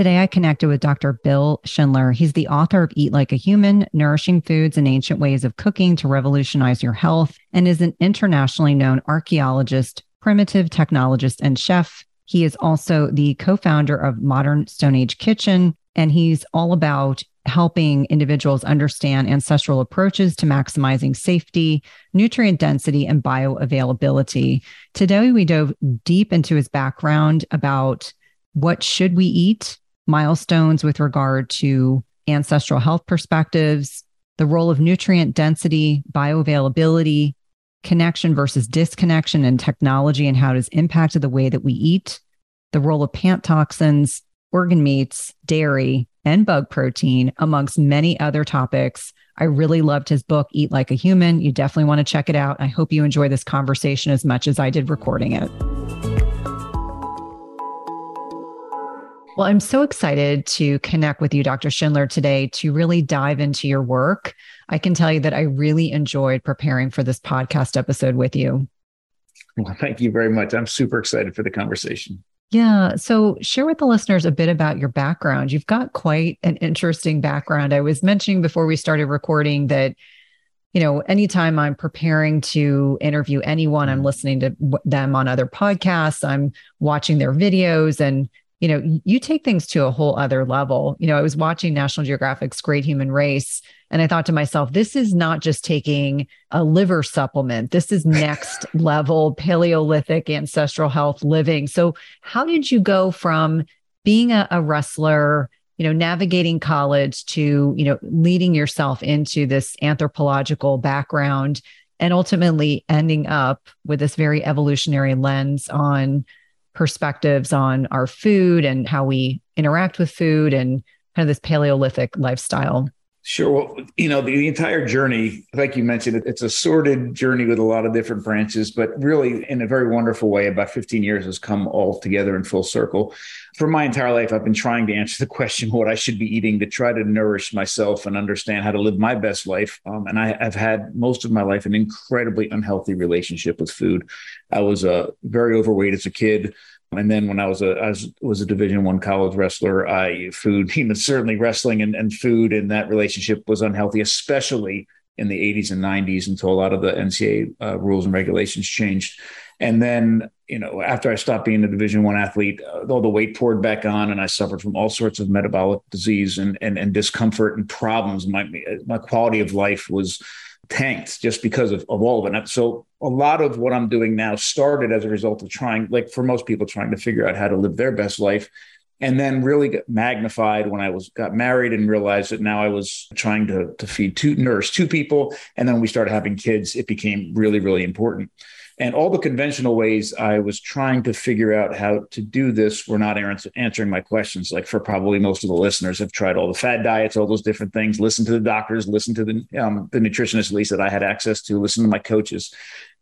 Today, I connected with Dr. Bill Schindler. He's the author of Eat Like a Human Nourishing Foods and Ancient Ways of Cooking to Revolutionize Your Health, and is an internationally known archaeologist, primitive technologist, and chef. He is also the co founder of Modern Stone Age Kitchen, and he's all about helping individuals understand ancestral approaches to maximizing safety, nutrient density, and bioavailability. Today, we dove deep into his background about what should we eat milestones with regard to ancestral health perspectives, the role of nutrient density, bioavailability, connection versus disconnection and technology and how it has impacted the way that we eat, the role of plant toxins, organ meats, dairy, and bug protein, amongst many other topics. I really loved his book, Eat Like a Human. You definitely want to check it out. I hope you enjoy this conversation as much as I did recording it. Well, I'm so excited to connect with you, Dr. Schindler, today to really dive into your work. I can tell you that I really enjoyed preparing for this podcast episode with you. Well, thank you very much. I'm super excited for the conversation. Yeah. So, share with the listeners a bit about your background. You've got quite an interesting background. I was mentioning before we started recording that, you know, anytime I'm preparing to interview anyone, I'm mm-hmm. listening to them on other podcasts, I'm watching their videos, and you know, you take things to a whole other level. You know, I was watching National Geographic's Great Human Race, and I thought to myself, this is not just taking a liver supplement. This is next level Paleolithic ancestral health living. So, how did you go from being a, a wrestler, you know, navigating college to, you know, leading yourself into this anthropological background and ultimately ending up with this very evolutionary lens on perspectives on our food and how we interact with food and kind of this Paleolithic lifestyle? Sure. Well, you know, the, entire journey, like you mentioned, it's a sorted journey with a lot of different branches, but really in a very wonderful way, about 15 years has come all together in full circle. For my entire life, I've been trying to answer the question what I should be eating to try to nourish myself and understand how to live my best life. Um, and I, have had most of my life an incredibly unhealthy relationship with food. I was uh, very overweight as a kid. And then when I was a I was, was a Division One college wrestler, I food you know, certainly wrestling and, and food and that relationship was unhealthy, especially in the 80s and 90s until a lot of the NCAA uh, rules and regulations changed. And then you know after I stopped being a Division One athlete, uh, all the weight poured back on, and I suffered from all sorts of metabolic disease and and, and discomfort and problems. My my quality of life was tanked just because of, of all of it. So a lot of what I'm doing now started as a result of trying, like for most people, trying to figure out how to live their best life. And then really got magnified when I was got married and realized that now I was trying to, to feed two nurse two people. And then we started having kids, it became really, really important. And all the conventional ways I was trying to figure out how to do this were not answering my questions. Like for probably most of the listeners have tried all the fad diets, all those different things, listen to the doctors, listen to the, um, the nutritionists, at least that I had access to, listen to my coaches.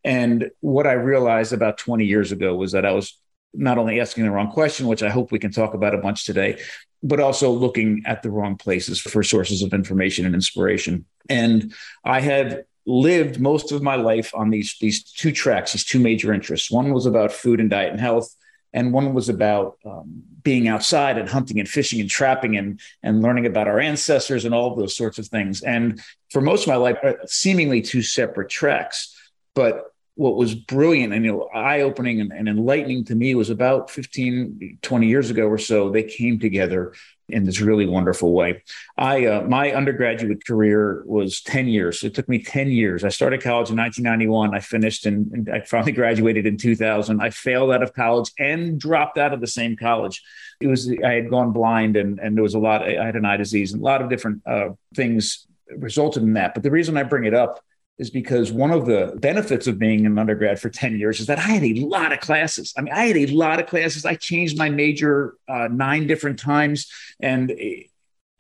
And what I realized about 20 years ago was that I was not only asking the wrong question, which I hope we can talk about a bunch today, but also looking at the wrong places for sources of information and inspiration. And I had lived most of my life on these these two tracks, these two major interests. One was about food and diet and health, and one was about um, being outside and hunting and fishing and trapping and and learning about our ancestors and all of those sorts of things. And for most of my life, uh, seemingly two separate tracks, but what was brilliant and you know eye-opening and, and, enlightening to me was about 15 20 years ago or so they came together in this really wonderful way. I uh, my undergraduate career was 10 years. It took me 10 years. I started college in 1991 i finished and, and i finally graduated in 2000 i failed out of college and dropped out of the same college. It was i had gone blind and and there was a lot i had an eye disease and a lot of different uh, things resulted in that. But the reason i bring it up is because one of the benefits of being an undergrad for 10 years is that I had a lot of classes. I mean, I had a lot of classes. I changed my major uh, nine different times. And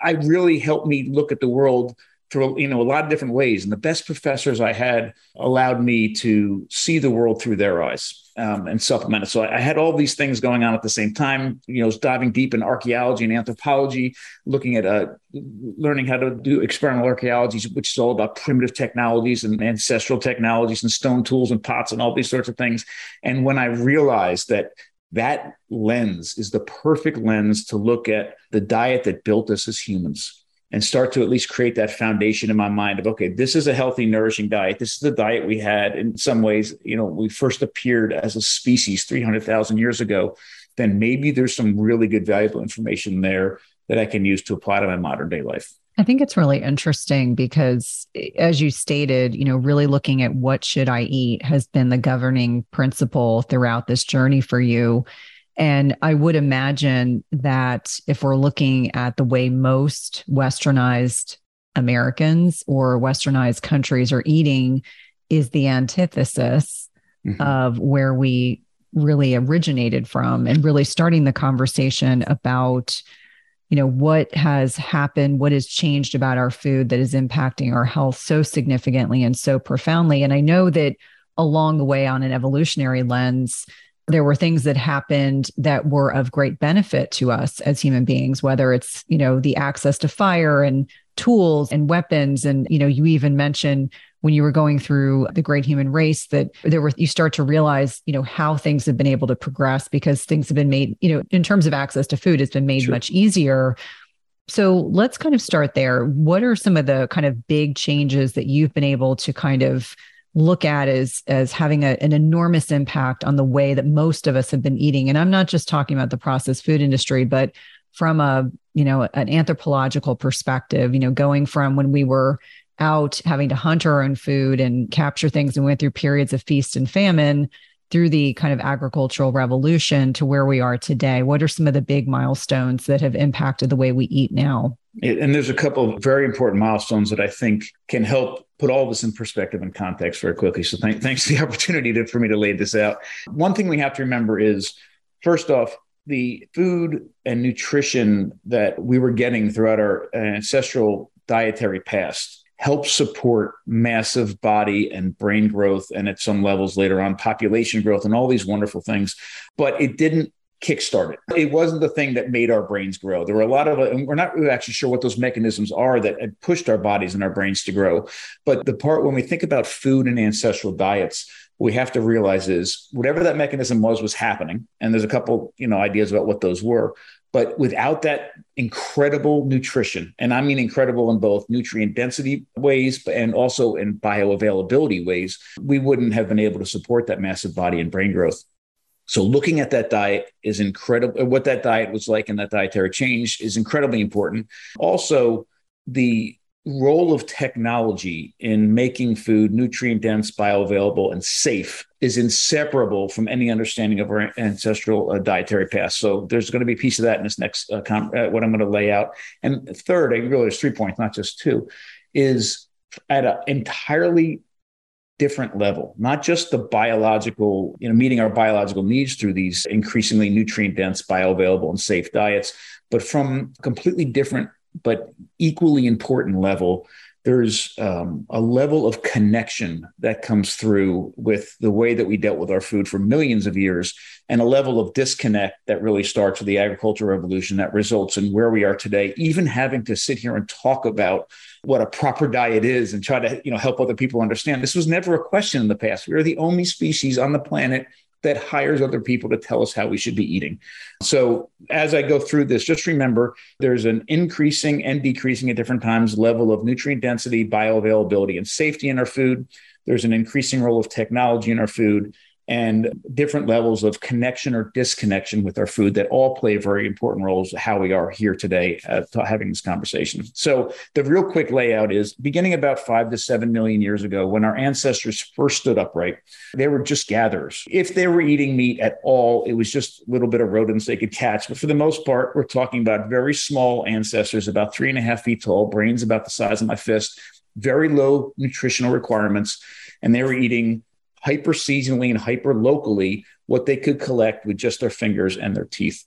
I really helped me look at the world through you know a lot of different ways and the best professors i had allowed me to see the world through their eyes um, and supplement it so I, had all these things going on at the same time you know diving deep in archaeology and anthropology looking at uh, learning how to do experimental archaeology which is all about primitive technologies and ancestral technologies and stone tools and pots and all these sorts of things. And when i realized that that lens is the perfect lens to look at the diet that built us as humans and start to at least create that foundation in my mind of okay this is a healthy nourishing diet. This is the diet we had in some ways you know we first appeared as a species 300,000 years ago. Then maybe there's some really good valuable information there that I can use to apply to my modern day life. I think it's really interesting because as you stated, you know, really looking at what should I eat has been the governing principle throughout this journey for you. And I would imagine that if we're looking at the way most westernized Americans or westernized countries are eating, is the antithesis mm-hmm. of where we really originated from and really starting the conversation about you know what has happened what has changed about our food that is impacting our health so significantly and so profoundly and i know that along the way on an evolutionary lens there were things that happened that were of great benefit to us as human beings whether it's you know the access to fire and tools and weapons. And you know you even mentioned when you were going through the great human race that there were you start to realize you know how things have been able to progress because things have been made you know in terms of access to food it's been made sure. much easier. So let's kind of start there. What are some of the kind of big changes that you've been able to kind of look at as as having a, an enormous impact on the way that most of us have been eating. And i'm not just talking about the processed food industry but from a you know an anthropological perspective you know going from when we were out having to hunt our own food and capture things and went through periods of feast and famine through the kind of agricultural revolution to where we are today what are some of the big milestones that have impacted the way we eat now and there's a couple of very important milestones that i think can help put all this in perspective and context very quickly. So thank, thanks for the opportunity to, for me to lay this out. One thing we have to remember is, first off, the food and nutrition that we were getting throughout our ancestral dietary past helped support massive body and brain growth and at some levels later on population growth and all these wonderful things but it didn't kickstart it. It wasn't the thing that made our brains grow. There were a lot of, and we're not really actually sure what those mechanisms are that pushed our bodies and our brains to grow. But the part when we think about food and ancestral diets, we have to realize is whatever that mechanism was was happening. And there's a couple, you know, ideas about what those were. But without that incredible nutrition, and I mean incredible in both nutrient density ways and also in bioavailability ways, we wouldn't have been able to support that massive body and brain growth. So looking at that diet is incredible. What that diet was like and that dietary change is incredibly important. Also, the role of technology in making food nutrient dense, bioavailable, and safe is inseparable from any understanding of our ancestral uh, dietary past. So there's going to be a piece of that in this next uh, com- uh, what I'm going to lay out. And third, I really there's three points, not just two, is at an entirely different level, not just the biological, you know, meeting our biological needs through these increasingly nutrient dense, bioavailable, and safe diets, but from completely different but equally important level there's um, a level of connection that comes through with the way that we dealt with our food for millions of years and a level of disconnect that really starts with the agricultural revolution that results in where we are today even having to sit here and talk about what a proper diet is and try to you know help other people understand. This was never a question in the past. We are the only species on the planet that hires other people to tell us how we should be eating. So, as I go through this, just remember there's an increasing and decreasing at different times level of nutrient density, bioavailability, and safety in our food. There's an increasing role of technology in our food and different levels of connection or disconnection with our food that all play very important roles how we are here today uh, having this conversation. So the real quick layout is beginning about five to seven million years ago when our ancestors first stood upright, they were just gatherers. If they were eating meat at all, it was just a little bit of rodents they could catch. But for the most part, we're talking about very small ancestors, about three and a half feet tall, brains about the size of my fist, very low nutritional requirements. And they were eating hyper seasonally and hyper locally what they could collect with just their fingers and their teeth.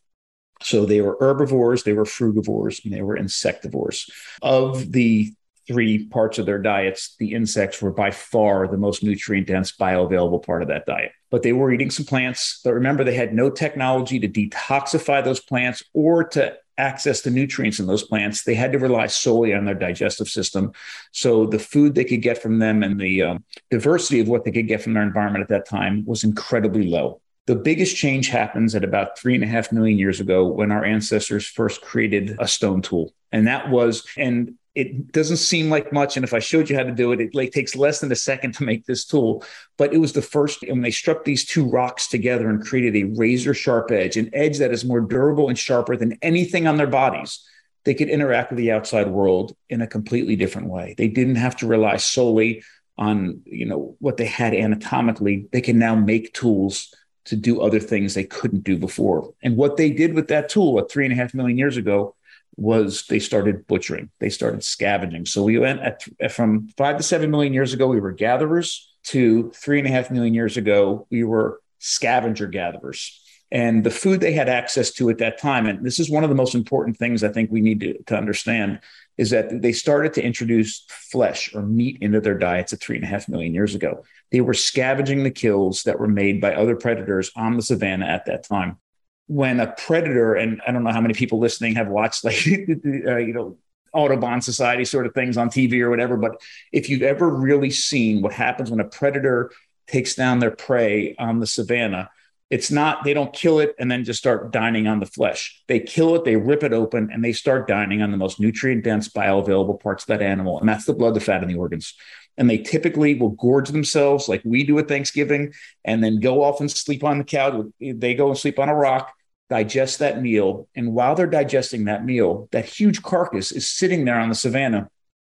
So they were herbivores, they were frugivores, and they were insectivores. Of the three parts of their diets, the insects were by far the most nutrient dense, bioavailable part of that diet. But they were eating some plants. But remember, they had no technology to detoxify those plants or to access the nutrients in those plants. They had to rely solely on their digestive system. So the food they could get from them and the um, diversity of what they could get from their environment at that time was incredibly low. The biggest change happens at about three and a half million years ago when our ancestors first created a stone tool. And that was, and it doesn't seem like much. And if I showed you how to do it, it like takes less than a second to make this tool. But it was the first, when they struck these two rocks together and created a razor sharp edge, an edge that is more durable and sharper than anything on their bodies, they could interact with the outside world in a completely different way. They didn't have to rely solely on, you know, what they had anatomically. They can now make tools to do other things they couldn't do before. And what they did with that tool, what three and a half million years ago, was they started butchering, they started scavenging. So we went at, from five to seven million years ago, we were gatherers, to three and a half million years ago, we were scavenger gatherers. And the food they had access to at that time, and this is one of the most important things I think we need to, to understand, is that they started to introduce flesh or meat into their diets at three and a half million years ago. They were scavenging the kills that were made by other predators on the savannah at that time when a predator, and I don't know how many people listening have watched like uh, you know Audubon Society sort of things on TV or whatever, but if you've ever really seen what happens when a predator takes down their prey on the savannah, it's not they don't kill it and then just start dining on the flesh. They kill it, they rip it open, and they start dining on the most nutrient dense bioavailable parts of that animal, and that's the blood, the fat, and the organs. And they typically will gorge themselves like we do at Thanksgiving, and then go off and sleep on the couch. They go and sleep on a rock digest that meal. And while they're digesting that meal, that huge carcass is sitting there on the savannah.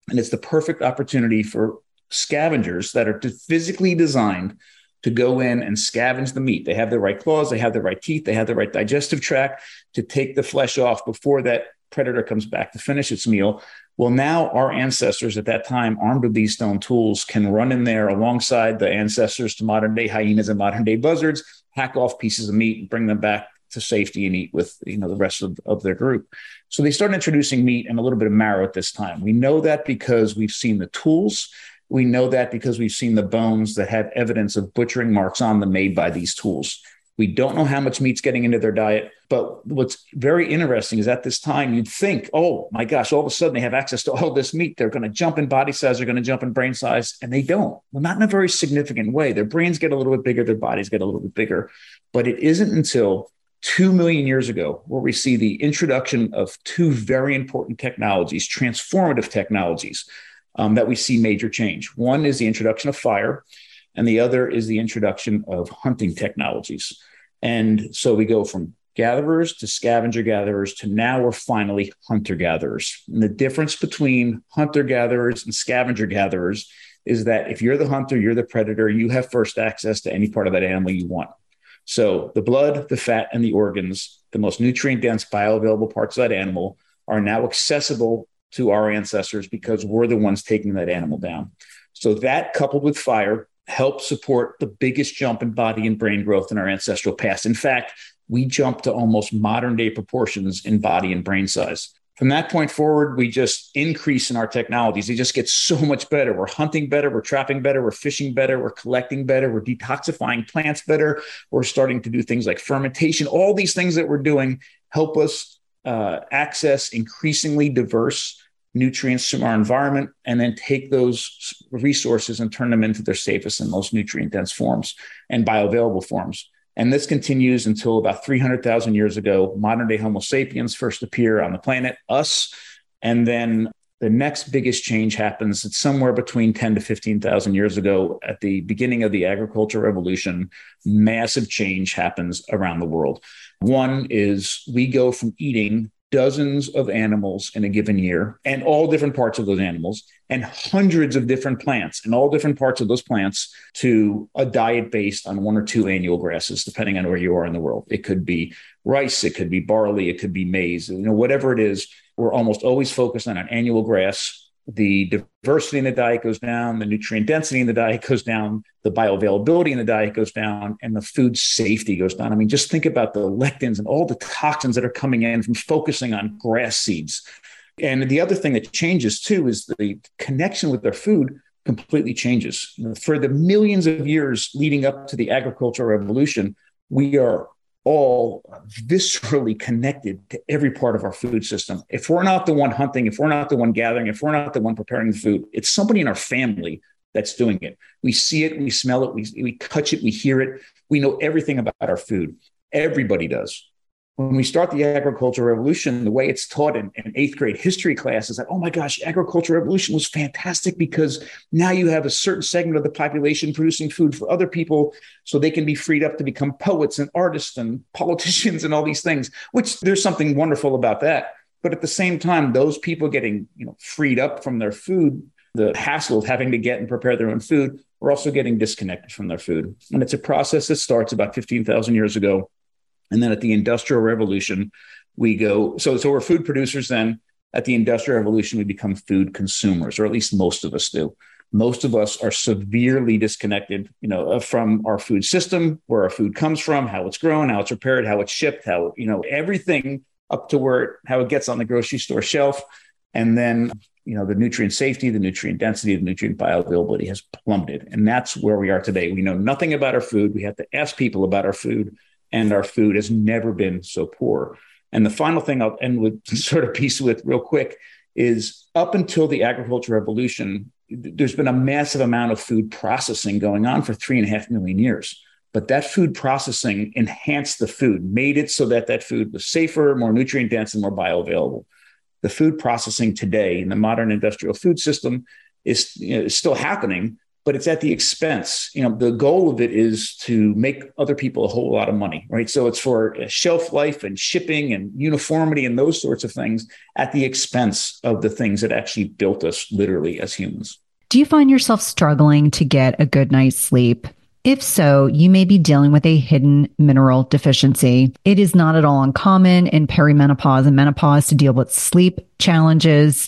And it's the perfect opportunity for scavengers that are physically designed to go in and scavenge the meat. They have the right claws, they have the right teeth, they have the right digestive tract to take the flesh off before that predator comes back to finish its meal. Well, now our ancestors at that time, armed with these stone tools, can run in there alongside the ancestors to modern day hyenas and modern day buzzards, hack off pieces of meat and bring them back to safety and eat with you know the rest of, of their group. So they started introducing meat and a little bit of marrow at this time. We know that because we've seen the tools. We know that because we've seen the bones that have evidence of butchering marks on them made by these tools. We don't know how much meat's getting into their diet. But what's very interesting is at this time, you'd think, oh my gosh, all of a sudden they have access to all this meat. They're going to jump in body size, they're going to jump in brain size, and they don't. Well, not in a very significant way. Their brains get a little bit bigger, their bodies get a little bit bigger. But it isn't until two million years ago, where we see the introduction of two very important technologies, transformative technologies, um, that we see major change. One is the introduction of fire, and the other is the introduction of hunting technologies. And so we go from gatherers to scavenger gatherers to now we're finally hunter gatherers. And the difference between hunter gatherers and scavenger gatherers is that if you're the hunter, you're the predator, you have first access to any part of that animal you want. So the blood, the fat, and the organs, the most nutrient dense bioavailable parts of that animal, are now accessible to our ancestors because we're the ones taking that animal down. So that coupled with fire helped support the biggest jump in body and brain growth in our ancestral past. In fact, we jumped to almost modern day proportions in body and brain size. From that point forward, we just increase in our technologies. They just get so much better. We're hunting better, we're trapping better, we're fishing better, we're collecting better, we're detoxifying plants better. We're starting to do things like fermentation. All these things that we're doing help us uh, access increasingly diverse nutrients from our environment and then take those resources and turn them into their safest and most nutrient dense forms and bioavailable forms. And this continues until about 300,000 years ago, modern day Homo sapiens first appear on the planet, us. And then the next biggest change happens it's somewhere between 10 to 15,000 years ago at the beginning of the agricultural revolution. Massive change happens around the world. One is we go from eating dozens of animals in a given year and all different parts of those animals and hundreds of different plants and all different parts of those plants to a diet based on one or two annual grasses depending on where you are in the world. It could be rice it could be barley it could be maize you know whatever it is we're almost always focused on an annual grass the diversity in the diet goes down, the nutrient density in the diet goes down, the bioavailability in the diet goes down, and the food safety goes down. I mean, just think about the lectins and all the toxins that are coming in from focusing on grass seeds. And the other thing that changes too is the connection with their food completely changes. For the millions of years leading up to the agricultural revolution, we are all viscerally connected to every part of our food system. If we're not the one hunting, if we're not the one gathering, if we're not the one preparing the food, it's somebody in our family that's doing it. We see it, we smell it, we, we touch it, we hear it. We know everything about our food. Everybody does when we start the agricultural revolution, the way it's taught in, in, eighth grade history class is that, oh my gosh, agricultural revolution was fantastic because now you have a certain segment of the population producing food for other people so they can be freed up to become poets and artists and politicians and all these things, which there's something wonderful about that. But at the same time, those people getting you know freed up from their food, the hassle of having to get and prepare their own food, are also getting disconnected from their food. And it's a process that starts about 15,000 years ago and then at the Industrial Revolution, we go, so, so we're food producers then. At the Industrial Revolution, we become food consumers, or at least most of us do. Most of us are severely disconnected, you know, uh, from our food system, where our food comes from, how it's grown, how it's prepared, how it's shipped, how, you know, everything up to where it, how it gets on the grocery store shelf. And then, you know, the nutrient safety, the nutrient density, the nutrient bioavailability has plummeted. And that's where we are today. We know nothing about our food. We have to ask people about our food and our food has never been so poor. And the final thing I'll end with, sort of piece with real quick, is up until the agricultural revolution, there's been a massive amount of food processing going on for three and a half million years. But that food processing enhanced the food, made it so that that food was safer, more nutrient dense, and more bioavailable. The food processing today in the modern industrial food system is, you know, is still happening, but it's at the expense. You know, the goal of it is to make other people a whole lot of money, right? So it's for uh, shelf life and shipping and uniformity and those sorts of things at the expense of the things that actually built us literally as humans. Do you find yourself struggling to get a good night's sleep? If so, you may be dealing with a hidden mineral deficiency. It is not at all uncommon in perimenopause and menopause to deal with sleep challenges.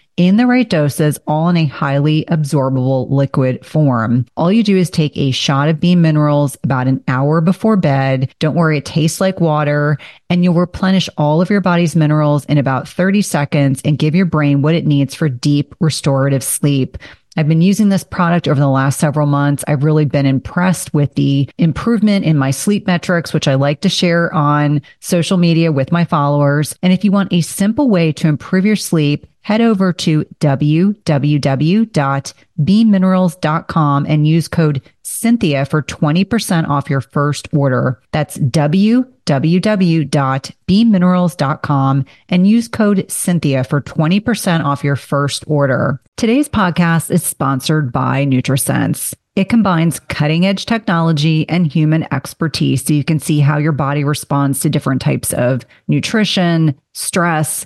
in the right doses, all in a highly absorbable liquid form. All you do is take a shot of beam minerals about an hour before bed. Don't worry, it tastes like water and you'll replenish all of your body's minerals in about 30 seconds and give your brain what it needs for deep restorative sleep. I've been using this product over the last several months. I've really been impressed with the improvement in my sleep metrics, which I like to share on social media with my followers. And if you want a simple way to improve your sleep, head over to www.beamminerals.com and use code Cynthia for 20% off your first order. That's www.beamminerals.com and use code Cynthia for 20% off your first order. Today's podcast is sponsored by NutriSense. It combines cutting edge technology and human expertise so you can see how your body responds to different types of nutrition, stress,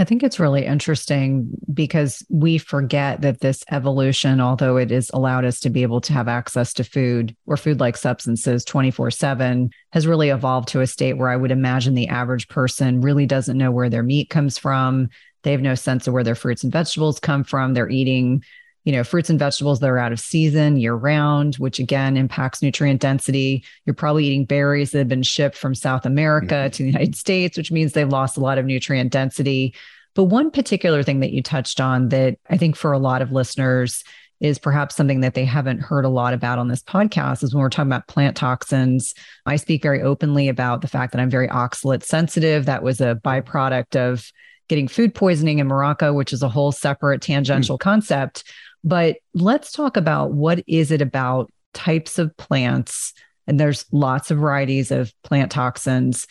I think it's really interesting because we forget that this evolution, although it has allowed us to be able to have access to food or food like substances 24 7, has really evolved to a state where I would imagine the average person really doesn't know where their meat comes from. They have no sense of where their fruits and vegetables come from. They're eating you know, fruits and vegetables that are out of season year round, which again impacts nutrient density. You're probably eating berries that have been shipped from South America mm-hmm. to the United States, which means they've lost a lot of nutrient density. But one particular thing that you touched on that I think for a lot of listeners is perhaps something that they haven't heard a lot about on this podcast is when we're talking about plant toxins. I speak very openly about the fact that I'm very oxalate sensitive. That was a byproduct of getting food poisoning in Morocco, which is a whole separate tangential mm. concept. But let's talk about what is it about types of plants and there's lots of varieties of plant toxins.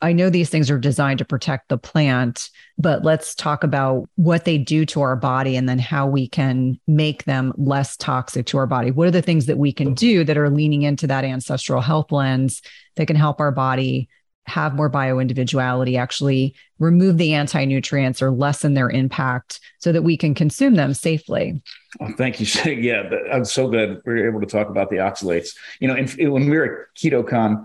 I know these things are designed to protect the plant, but let's talk about what they do to our body and then how we can make them less toxic to our body. What are the things that we can do that are leaning into that ancestral health lens that can help our body have more bio individuality, actually remove the anti nutrients or lessen their impact so that we can consume them safely. Oh, thank you. Yeah, I'm so glad we are able to talk about the oxalates. You know, in, when we were at KetoCon,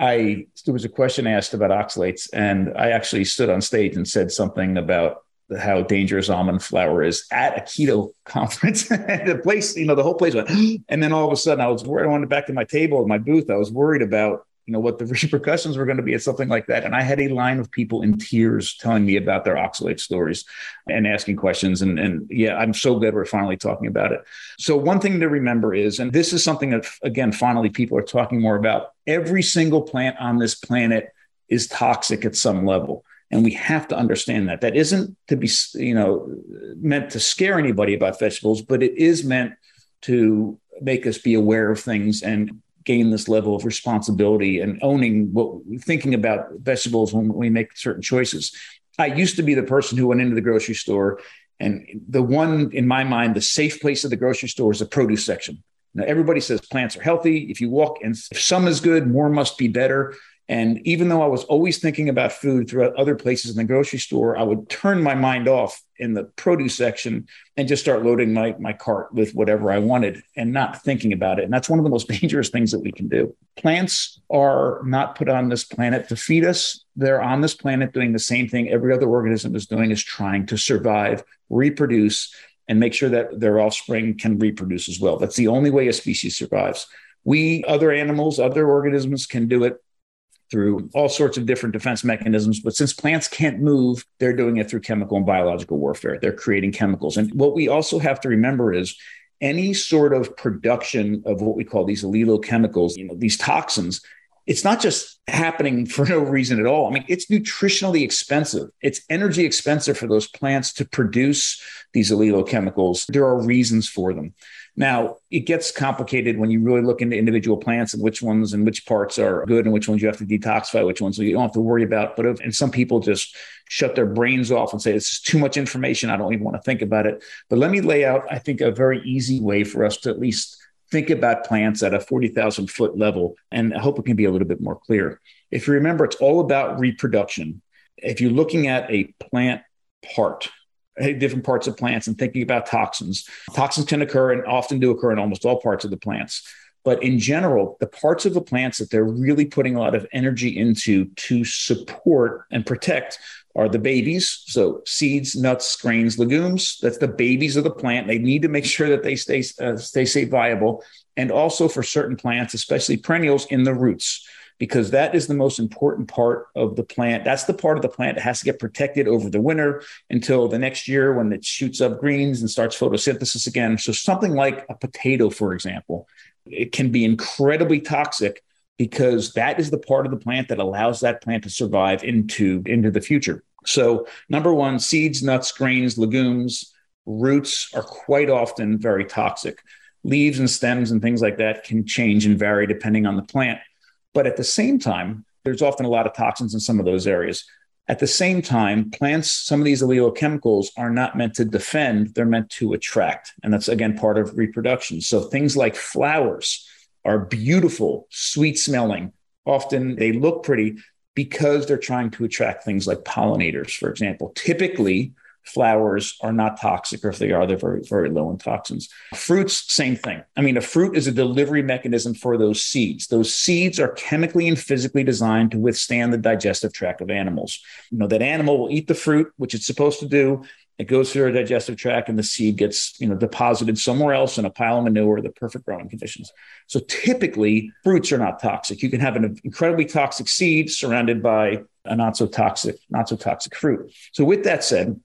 I there was a question asked about oxalates, and I actually stood on stage and said something about how dangerous almond flour is at a keto conference. the place, you know, the whole place went, and then all of a sudden, I was worried. I went back to my table, at my booth. I was worried about you know what the repercussions were going to be at something like that. And i had a line of people in tears telling me about their oxalate stories and asking questions. And, and yeah i'm so glad we're finally talking about it. So one thing to remember is and this is something that again finally people are talking more about every single plant on this planet is toxic at some level. And we have to understand that. That isn't to be you know meant to scare anybody about vegetables but it is meant to make us be aware of things and gain this level of responsibility and owning what thinking about vegetables when we make certain choices. I used to be the person who went into the grocery store and the one in my mind, the safe place of the grocery store is the produce section. Now everybody says plants are healthy. If you walk and if some is good, more must be better. And even though I was always thinking about food throughout other places in the grocery store, I would turn my mind off in the produce section and just start loading my, my cart with whatever I wanted and not thinking about it. And that's one of the most dangerous things that we can do. Plants are not put on this planet to feed us. They're on this planet doing the same thing every other organism is doing, is trying to survive, reproduce, and make sure that their offspring can reproduce as well. That's the only way a species survives. We, other animals, other organisms can do it through all sorts of different defense mechanisms. But since plants can't move, they're doing it through chemical and biological warfare. They're creating chemicals. And what we also have to remember is any sort of production of what we call these allelochemicals, you know, these toxins, it's not just happening for no reason at all. I mean, it's nutritionally expensive. It's energy expensive for those plants to produce these allelochemicals. There are reasons for them. Now, it gets complicated when you really look into individual plants and which ones and which parts are good and which ones you have to detoxify, which ones you don't have to worry about. But if, and some people just shut their brains off and say, this is too much information. I don't even want to think about it. But let me lay out, I think, a very easy way for us to at least think about plants at a 40,000 foot level. And I hope it can be a little bit more clear. If you remember, it's all about reproduction. If you're looking at a plant part, different parts of plants and thinking about toxins. Toxins can occur and often do occur in almost all parts of the plants. But in general, the parts of the plants that they're really putting a lot of energy into to support and protect are the babies. So seeds, nuts, grains, legumes. That's the babies of the plant. They need to make sure that they stay uh, stay stay viable. And also for certain plants, especially perennials, in the roots because that is the most important part of the plant. That's the part of the plant that has to get protected over the winter until the next year when it shoots up greens and starts photosynthesis again. So, something like a potato, for example, it can be incredibly toxic because that is the part of the plant that allows that plant to survive into, into the future. So, number one, seeds, nuts, grains, legumes, roots are quite often very toxic. Leaves and stems and things like that can change and vary depending on the plant. But at the same time, there's often a lot of toxins in some of those areas. At the same time, plants, some of these allelochemicals are not meant to defend, they're meant to attract. And that's again part of reproduction. So things like flowers are beautiful, sweet smelling. Often they look pretty because they're trying to attract things like pollinators, for example. Typically, flowers are not toxic, or if they are, they're very, very low in toxins. Fruits, same thing. I mean, a fruit is a delivery mechanism for those seeds. Those seeds are chemically and physically designed to withstand the digestive tract of animals. You know, that animal will eat the fruit, which it's supposed to do. It goes through our digestive tract and the seed gets, you know, deposited somewhere else in a pile of manure, the perfect growing conditions. So typically fruits are not toxic. You can have an incredibly toxic seed surrounded by a not so toxic, not so toxic fruit. So with that said,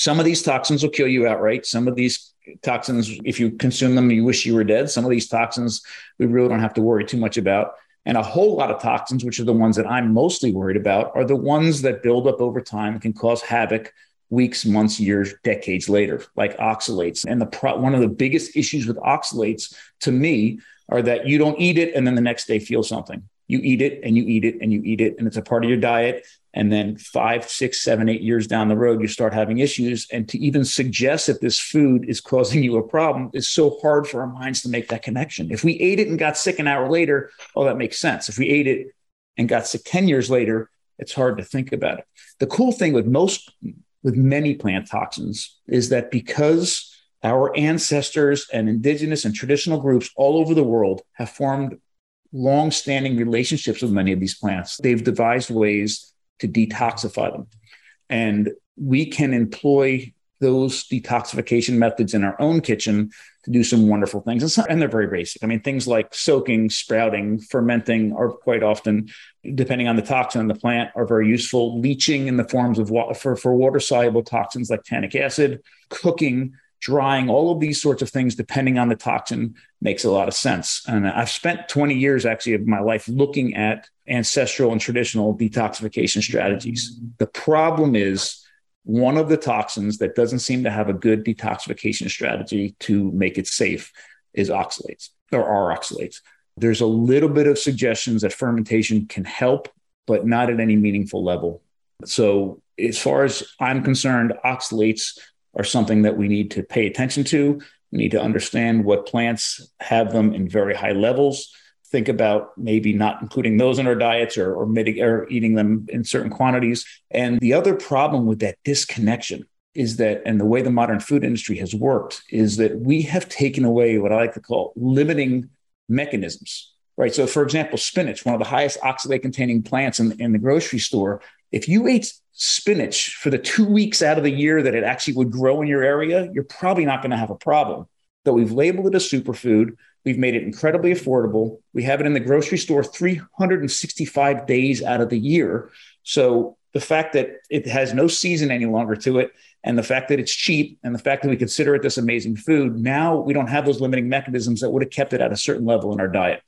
some of these toxins will kill you outright. Some of these toxins, if you consume them, you wish you were dead. Some of these toxins we really don't have to worry too much about. And a whole lot of toxins, which are the ones that I'm mostly worried about, are the ones that build up over time and can cause havoc weeks, months, years, decades later, like oxalates. And the pro- one of the biggest issues with oxalates to me are that you don't eat it and then the next day feel something. You eat it and you eat it and you eat it, and it's a part of your diet. And then five, six, seven, eight years down the road, you start having issues. And to even suggest that this food is causing you a problem is so hard for our minds to make that connection. If we ate it and got sick an hour later, oh, that makes sense. If we ate it and got sick 10 years later, it's hard to think about it. The cool thing with most, with many plant toxins is that because our ancestors and indigenous and traditional groups all over the world have formed long-standing relationships with many of these plants, they've devised ways to detoxify them. And we can employ those detoxification methods in our own kitchen to do some wonderful things. And, they're very basic. I mean, things like soaking, sprouting, fermenting are quite often, depending on the toxin in the plant, are very useful. Leaching in the forms of water for, for water soluble toxins like tannic acid, cooking, drying, all of these sorts of things, depending on the toxin, makes a lot of sense. And I've spent 20 years actually of my life looking at ancestral and traditional detoxification strategies. The problem is one of the toxins that doesn't seem to have a good detoxification strategy to make it safe is oxalates or are oxalates. There's a little bit of suggestions that fermentation can help, but not at any meaningful level. So, as far as I'm concerned, oxalates are something that we need to pay attention to. We need to understand what plants have them in very high levels. Think about maybe not including those in our diets or, or, mitig- or eating them in certain quantities. And the other problem with that disconnection is that, and the way the modern food industry has worked, is that we have taken away what I like to call limiting mechanisms right? So, for example, spinach, one of the highest oxalate containing plants in, in the grocery store, if you ate spinach for the two weeks out of the year that it actually would grow in your area, you're probably not going to have a problem. But we've labeled it a superfood. We've made it incredibly affordable. We have it in the grocery store 365 days out of the year. So the fact that it has no season any longer to it, and the fact that it's cheap, and the fact that we consider it this amazing food, now we don't have those limiting mechanisms that would have kept it at a certain level in our diet.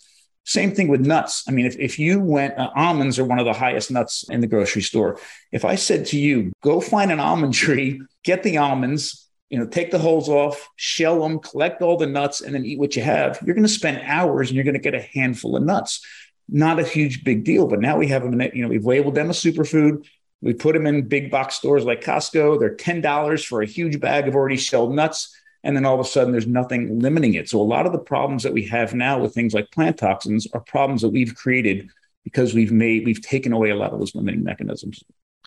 Same thing with nuts. I mean, if, if you went, uh, almonds are one of the highest nuts in the grocery store. If I said to you, go find an almond tree, get the almonds, you know, take the holes off, shell them, collect all the nuts, and then eat what you have, you're going to spend hours and you're going to get a handful of nuts. Not a huge big deal, but now we have them, in, you know, we've labeled them a superfood. We put them in big box stores like Costco. They're $10 for a huge bag of already shelled nuts and then all of a sudden there's nothing limiting it. So a lot of the problems that we have now with things like plant toxins are problems that we've created because we've made we've taken away a lot of those limiting mechanisms.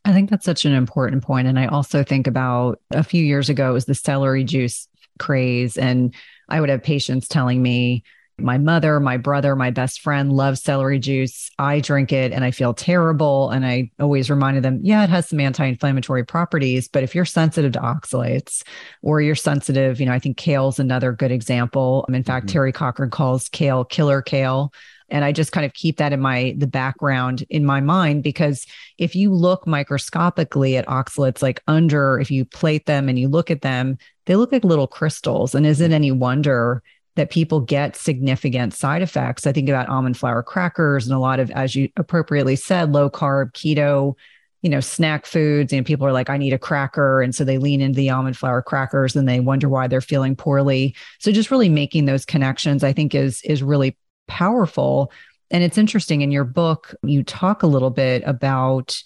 I think that's such an important point. And I also think about a few years ago, it was the celery juice craze. And I would have patients telling me, my mother, my brother, my best friend love celery juice. I drink it and I feel terrible. And I always reminded them, yeah, it has some anti inflammatory properties. But if you're sensitive to oxalates or you're sensitive, you know, I think kale's another good example. In fact, mm-hmm. Terry Cochran calls kale killer kale. And I just kind of keep that in my the background in my mind because if you look microscopically at oxalates, like under, if you plate them and you look at them, they look like little crystals. And is it any wonder that people get significant side effects. I think about almond flour crackers and a lot of, as you appropriately said, low carb, keto, you know, snack foods. And people are like, I need a cracker. And so they lean into the almond flour crackers and they wonder why they're feeling poorly. So just really making those connections, I think is is really powerful. And it's interesting in your book, you talk a little bit about,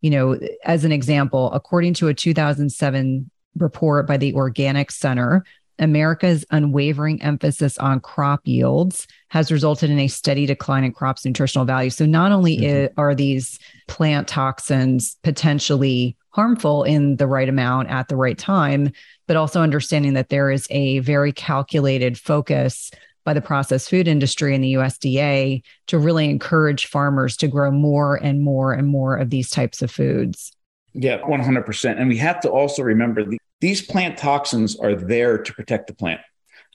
you know, as an example, according to a 2007 report by the Organic Center, America's unwavering emphasis on crop yields has resulted in a steady decline in crops' nutritional value. So, not only mm-hmm. are these plant toxins potentially harmful in the right amount at the right time, but also understanding that there is a very calculated focus by the processed food industry and the USDA to really encourage farmers to grow more and more and more of these types of foods. Yeah, 100%. And we have to also remember the, these plant toxins are there to protect the plant.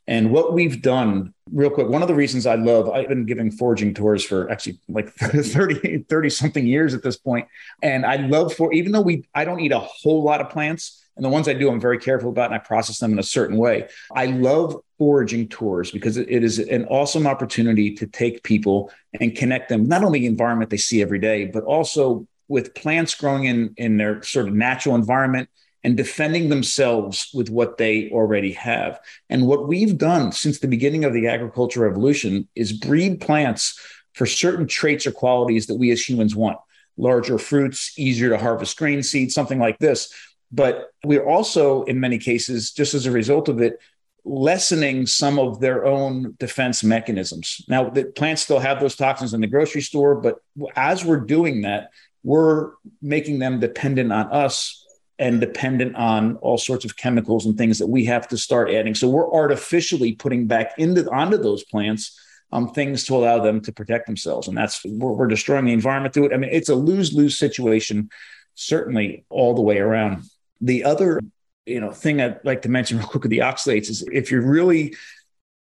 And what we've done, real quick, one of the reasons I love, I've been giving foraging tours for actually like 30, 30 something years at this point. And I love for, even though we, I don't eat a whole lot of plants, and the ones I do, I'm very careful about and I process them in a certain way. I love foraging tours because it is an awesome opportunity to take people and connect them, not only the environment they see every day, but also with plants growing in, in their sort of natural environment and defending themselves with what they already have. And what we've done since the beginning of the agricultural revolution is breed plants for certain traits or qualities that we as humans want larger fruits, easier to harvest grain seed, something like this. But we're also, in many cases, just as a result of it, lessening some of their own defense mechanisms. Now, the plants still have those toxins in the grocery store, but as we're doing that, we're making them dependent on us and dependent on all sorts of chemicals and things that we have to start adding. So we're artificially putting back into onto those plants um, things to allow them to protect themselves, and that's we're, we're destroying the environment through it. I mean, it's a lose lose situation, certainly all the way around. The other you know thing I'd like to mention real quick with the oxalates is if you're really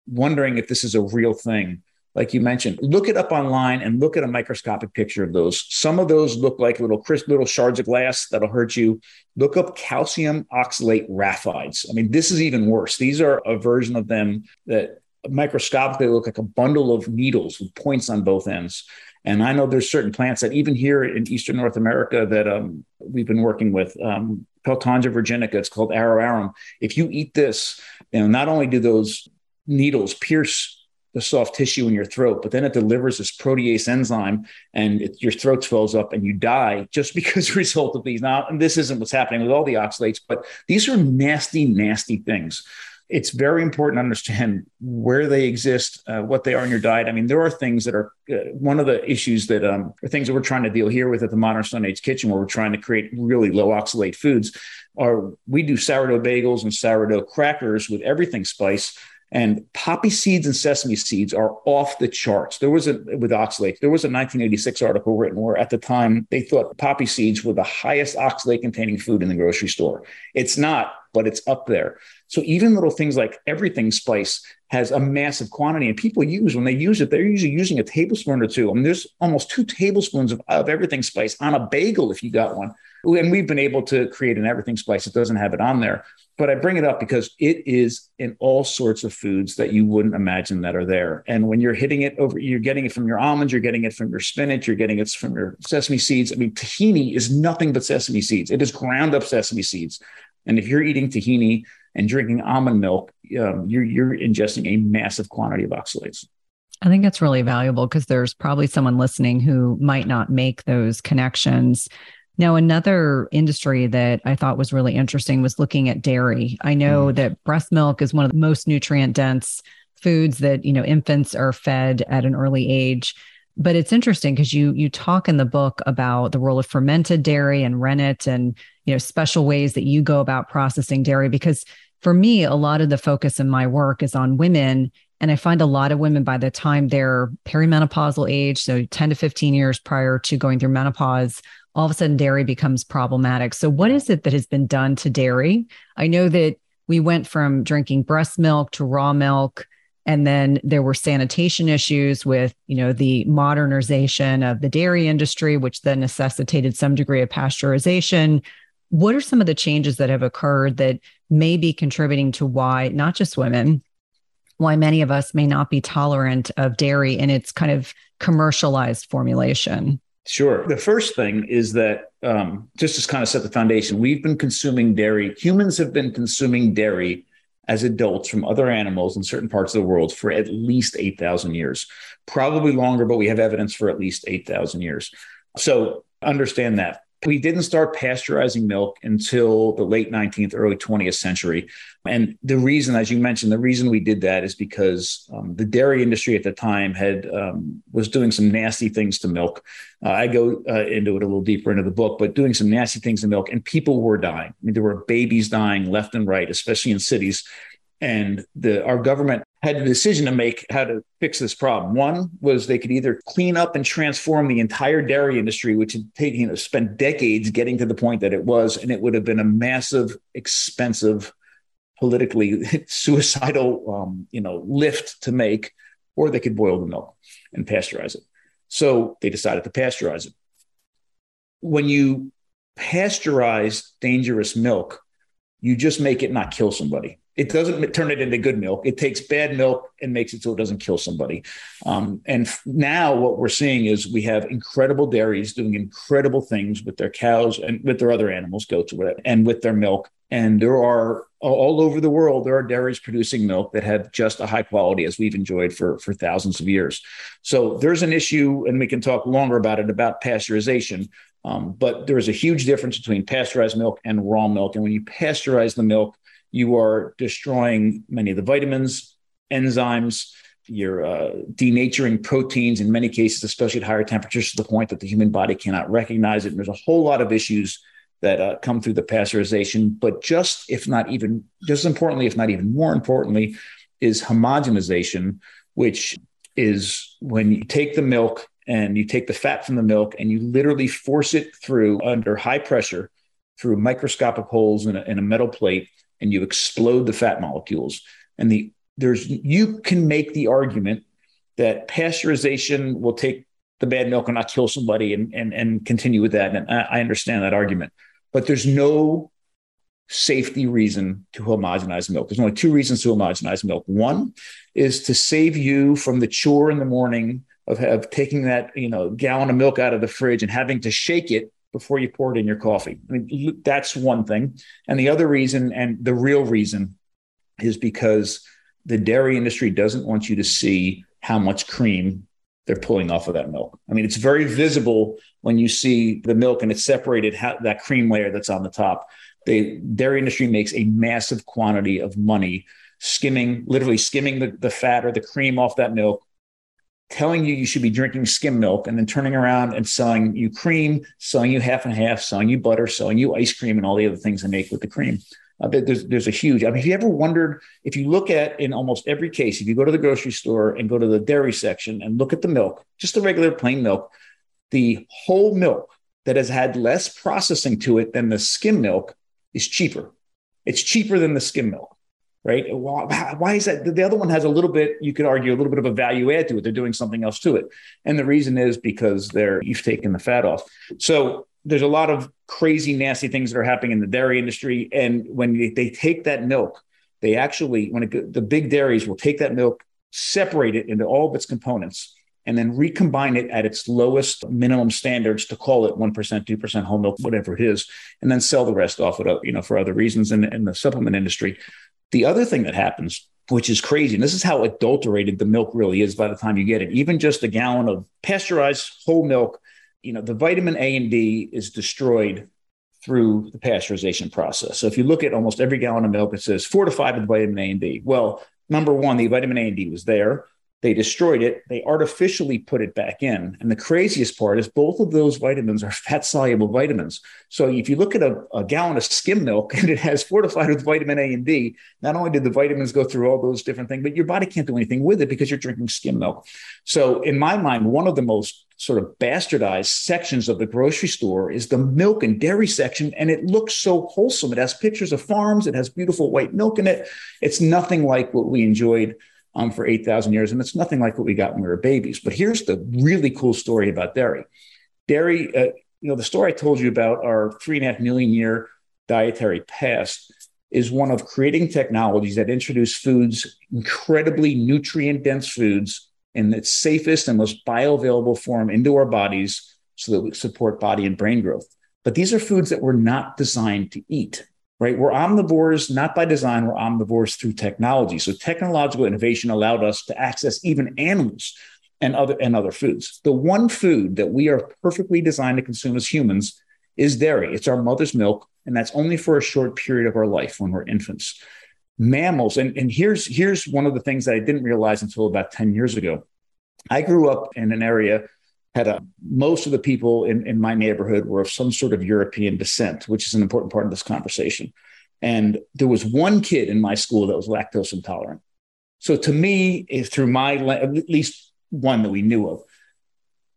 wondering if this is a real thing like you mentioned, look it up online and look at a microscopic picture of those. Some of those look like little crisp little shards of glass that'll hurt you. Look up calcium oxalate raphides. I mean, this is even worse. These are a version of them that microscopically look like a bundle of needles with points on both ends. And I know there's certain plants that even here in Eastern North America that um, we've been working with, um, Peltandra virginica, it's called arrow arum. If you eat this, you know, not only do those needles pierce the soft tissue in your throat, but then it delivers this protease enzyme and it, your throat swells up and you die just because result of these. Now, and this isn't what's happening with all the oxalates, but these are nasty, nasty things. It's very important to understand where they exist, uh, what they are in your diet. I mean, there are things that are uh, one of the issues that um, are things that we're trying to deal here with at the Modern Stone Age Kitchen, where we're trying to create really low oxalate foods. Are we do sourdough bagels and sourdough crackers with everything spice and poppy seeds and sesame seeds are off the charts. There was a with oxalate. There was a 1986 article written where at the time they thought poppy seeds were the highest oxalate containing food in the grocery store. It's not, but it's up there. So even little things like everything spice has a massive quantity, and people use when they use it, they're usually using a tablespoon or two. I mean, there's almost two tablespoons of, of everything spice on a bagel if you got one. And we've been able to create an everything spice that doesn't have it on there. But I bring it up because it is in all sorts of foods that you wouldn't imagine that are there. And when you're hitting it over, you're getting it from your almonds, you're getting it from your spinach, you're getting it from your sesame seeds. I mean, tahini is nothing but sesame seeds. It is ground up sesame seeds. And if you're eating tahini and drinking almond milk, um, you're, you're ingesting a massive quantity of oxalates. I think that's really valuable because there's probably someone listening who might not make those connections now, another industry that I thought was really interesting was looking at dairy. I know mm. that breast milk is one of the most nutrient dense foods that, you know, infants are fed at an early age. But it's interesting because you you talk in the book about the role of fermented dairy and rennet and, you know, special ways that you go about processing dairy because for me, a lot of the focus in my work is on women and I find a lot of women by the time they're perimenopausal age, so 10 to 15 years prior to going through menopause, all of a sudden dairy becomes problematic. So, what is it that has been done to dairy? I know that we went from drinking breast milk to raw milk and then there were sanitation issues with you know the modernization of the dairy industry which then necessitated some degree of pasteurization what are some of the changes that have occurred that may be contributing to why not just women why many of us may not be tolerant of dairy in its kind of commercialized formulation Sure. The first thing is that um, just to kind of set the foundation, we've been consuming dairy. Humans have been consuming dairy as adults from other animals in certain parts of the world for at least 8,000 years, probably longer, but we have evidence for at least 8,000 years. So understand that. We didn't start pasteurizing milk until the late 19th, early 20th century. And the reason, as you mentioned, the reason we did that is because um, the dairy industry at the time had um, was doing some nasty things to milk. Uh, I go uh, into it a little deeper into the book, but doing some nasty things to milk, and people were dying. I mean, there were babies dying left and right, especially in cities. And the, our government had a decision to make how to fix this problem. One was they could either clean up and transform the entire dairy industry, which had taken, you know, spent decades getting to the point that it was, and it would have been a massive, expensive, politically suicidal, um, you know, lift to make, or they could boil the milk and pasteurize it. So they decided to pasteurize it. When you pasteurize dangerous milk, you just make it not kill somebody it doesn't turn it into good milk. It takes bad milk and makes it so it doesn't kill somebody. Um, and now what we're seeing is we have incredible dairies doing incredible things with their cows and with their other animals, goats, whatever, and with their milk. And there are all over the world, there are dairies producing milk that have just a high quality as we've enjoyed for, for thousands of years. So there's an issue, and we can talk longer about it about pasteurization. Um, but there is a huge difference between pasteurized milk and raw milk. And when you pasteurize the milk, you are destroying many of the vitamins, enzymes, you're uh, denaturing proteins in many cases, especially at higher temperatures, to the point that the human body cannot recognize it. And there's a whole lot of issues that uh, come through the pasteurization. But just, if not even, just importantly, if not even more importantly, is homogenization, which is when you take the milk and you take the fat from the milk and you literally force it through under high pressure through microscopic holes in a, in a metal plate and you explode the fat molecules. And the there's you can make the argument that pasteurization will take the bad milk and not kill somebody and and, and continue with that. And I, I understand that argument, but there's no safety reason to homogenize milk. There's only two reasons to homogenize milk. One is to save you from the chore in the morning of, of taking that you know gallon of milk out of the fridge and having to shake it before you pour it in your coffee. I mean, that's one thing. And the other reason, and the real reason, is because the dairy industry doesn't want you to see how much cream they're pulling off of that milk. I mean, it's very visible when you see the milk and it's separated, that cream layer that's on the top. The dairy industry makes a massive quantity of money skimming, literally skimming the, the fat or the cream off that milk telling you you should be drinking skim milk and then turning around and selling you cream, selling you half and half, selling you butter, selling you ice cream, and all the other things they make with the cream. Uh, there's, there's a huge, I mean, have you ever wondered if you look at in almost every case, if you go to the grocery store and go to the dairy section and look at the milk, just the regular plain milk, the whole milk that has had less processing to it than the skim milk is cheaper. It's cheaper than the skim milk, right? Why, why is that? The other one has a little bit, you could argue, a little bit of a value add to it. They're doing something else to it. And the reason is because they're, you've taken the fat off. So there's a lot of crazy, nasty things that are happening in the dairy industry. And when they, they take that milk, they actually, when it, the big dairies will take that milk, separate it into all of its components, and then recombine it at its lowest minimum standards to call it 1%, 2% whole milk, whatever it is, and then sell the rest off you know, for other reasons in, in the supplement industry. The other thing that happens, which is crazy, and this is how adulterated the milk really is by the time you get it, even just a gallon of pasteurized whole milk, you know, the vitamin A and D is destroyed through the pasteurization process. So if you look at almost every gallon of milk, it says fortified with vitamin A and D. Well, number one, the vitamin A and D was there. They destroyed it. They artificially put it back in. And the craziest part is both of those vitamins are fat soluble vitamins. So if you look at a, a, gallon of skim milk and it has fortified with vitamin A and D, not only did the vitamins go through all those different things, but your body can't do anything with it because you're drinking skim milk. So in my mind, one of the most sort of bastardized sections of the grocery store is the milk and dairy section. And it looks so wholesome. It has pictures of farms, it has beautiful white milk in it. It's nothing like what we enjoyed um, for 8,000 years. And it's nothing like what we got when we were babies. But here's the really cool story about dairy. Dairy, uh, you know, the story I told you about our three and a half million year dietary past is one of creating technologies that introduce foods, incredibly nutrient dense foods, in its safest and most bioavailable form into our bodies so that we support body and brain growth. But these are foods that we're not designed to eat right? We're omnivores not by design, we're omnivores through technology. So technological innovation allowed us to access even animals and other and other foods. The one food that we are perfectly designed to consume as humans is dairy. It's our mother's milk, and that's only for a short period of our life when we're infants. Mammals, and, and here's here's one of the things that I didn't realize until about 10 years ago. I grew up in an area had a most of the people in, in my neighborhood were of some sort of European descent, which is an important part of this conversation. And there was one kid in my school that was lactose intolerant. So to me, through my at least one that we knew of,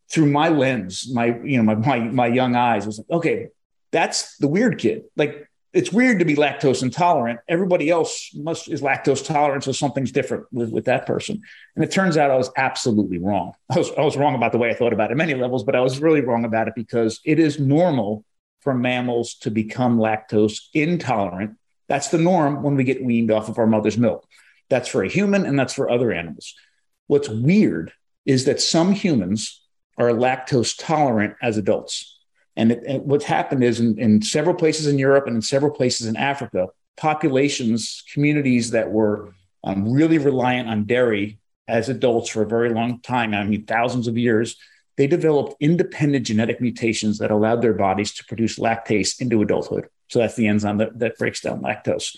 through my lens, my you know my my, my young eyes was like, okay, that's the weird kid. Like it's weird to be lactose intolerant. Everybody else must is lactose tolerant, so something's different with, with that person. And it turns out I was absolutely wrong. I was, I was wrong about the way I thought about it many levels, but I was really wrong about it because it is normal for mammals to become lactose intolerant. That's the norm when we get weaned off of our mother's milk. That's for a human and that's for other animals. What's weird is that some humans are lactose tolerant as adults. And, it, and what's happened is in, in several places in Europe and in several places in Africa, populations, communities that were um, really reliant on dairy as adults for a very long time, I mean, thousands of years, they developed independent genetic mutations that allowed their bodies to produce lactase into adulthood. So that's the enzyme that, that breaks down lactose.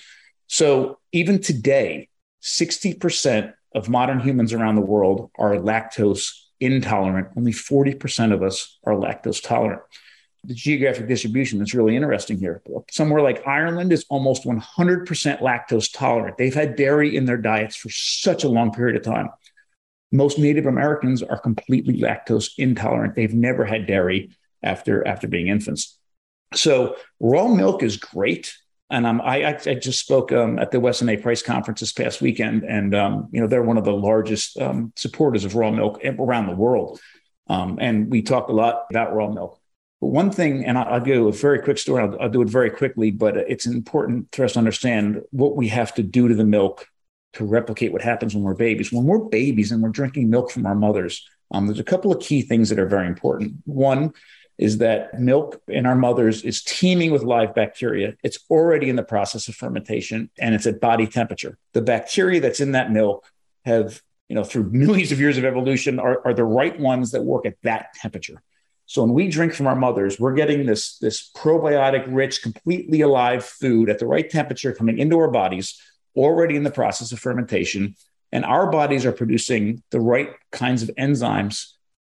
So even today, 60% of modern humans around the world are lactose intolerant. Only 40% of us are lactose tolerant the geographic distribution that's really interesting here. Somewhere like Ireland is almost 100% lactose tolerant. They've had dairy in their diets for such a long period of time. Most Native Americans are completely lactose intolerant. They've never had dairy after, after being infants. So raw milk is great. And um, I, I, just spoke um, at the Weston A. Price conference this past weekend, and um, you know they're one of the largest um, supporters of raw milk around the world. Um, and we talk a lot about raw milk. But one thing, and I'll, I'll give a very quick story, I'll, I'll, do it very quickly, but it's important for us to understand what we have to do to the milk to replicate what happens when we're babies. When we're babies and we're drinking milk from our mothers, um, there's a couple of key things that are very important. One is that milk in our mothers is teeming with live bacteria. It's already in the process of fermentation and it's at body temperature. The bacteria that's in that milk have, you know, through millions of years of evolution, are, are the right ones that work at that temperature. So when we drink from our mothers, we're getting this, this probiotic rich, completely alive food at the right temperature coming into our bodies, already in the process of fermentation. And our bodies are producing the right kinds of enzymes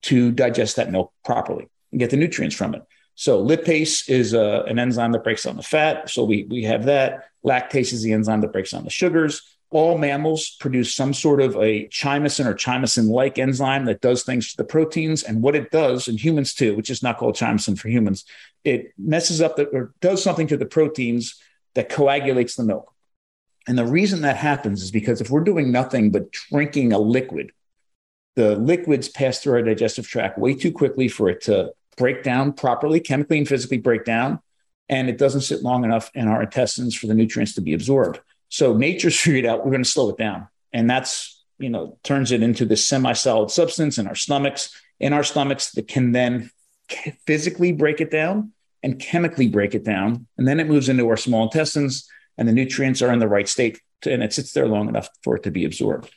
to digest that milk properly and get the nutrients from it. So lipase is uh, an enzyme that breaks down the fat. So we, we have that. Lactase is the enzyme that breaks down the sugars all mammals produce some sort of a chymosin or chymosin like enzyme that does things to the proteins. And what it does, in humans too, which is not called chymosin for humans, it messes up the, or does something to the proteins that coagulates the milk. And the reason that happens is because if we're doing nothing but drinking a liquid, the liquids pass through our digestive tract way too quickly for it to break down properly, chemically and physically break down. And it doesn't sit long enough in our intestines for the nutrients to be absorbed. So nature's figured out we're going to slow it down. And that's, you know, turns it into this semi-solid substance in our stomachs, in our stomachs that can then physically break it down and chemically break it down. And then it moves into our small intestines and the nutrients are in the right state to, and it sits there long enough for it to be absorbed.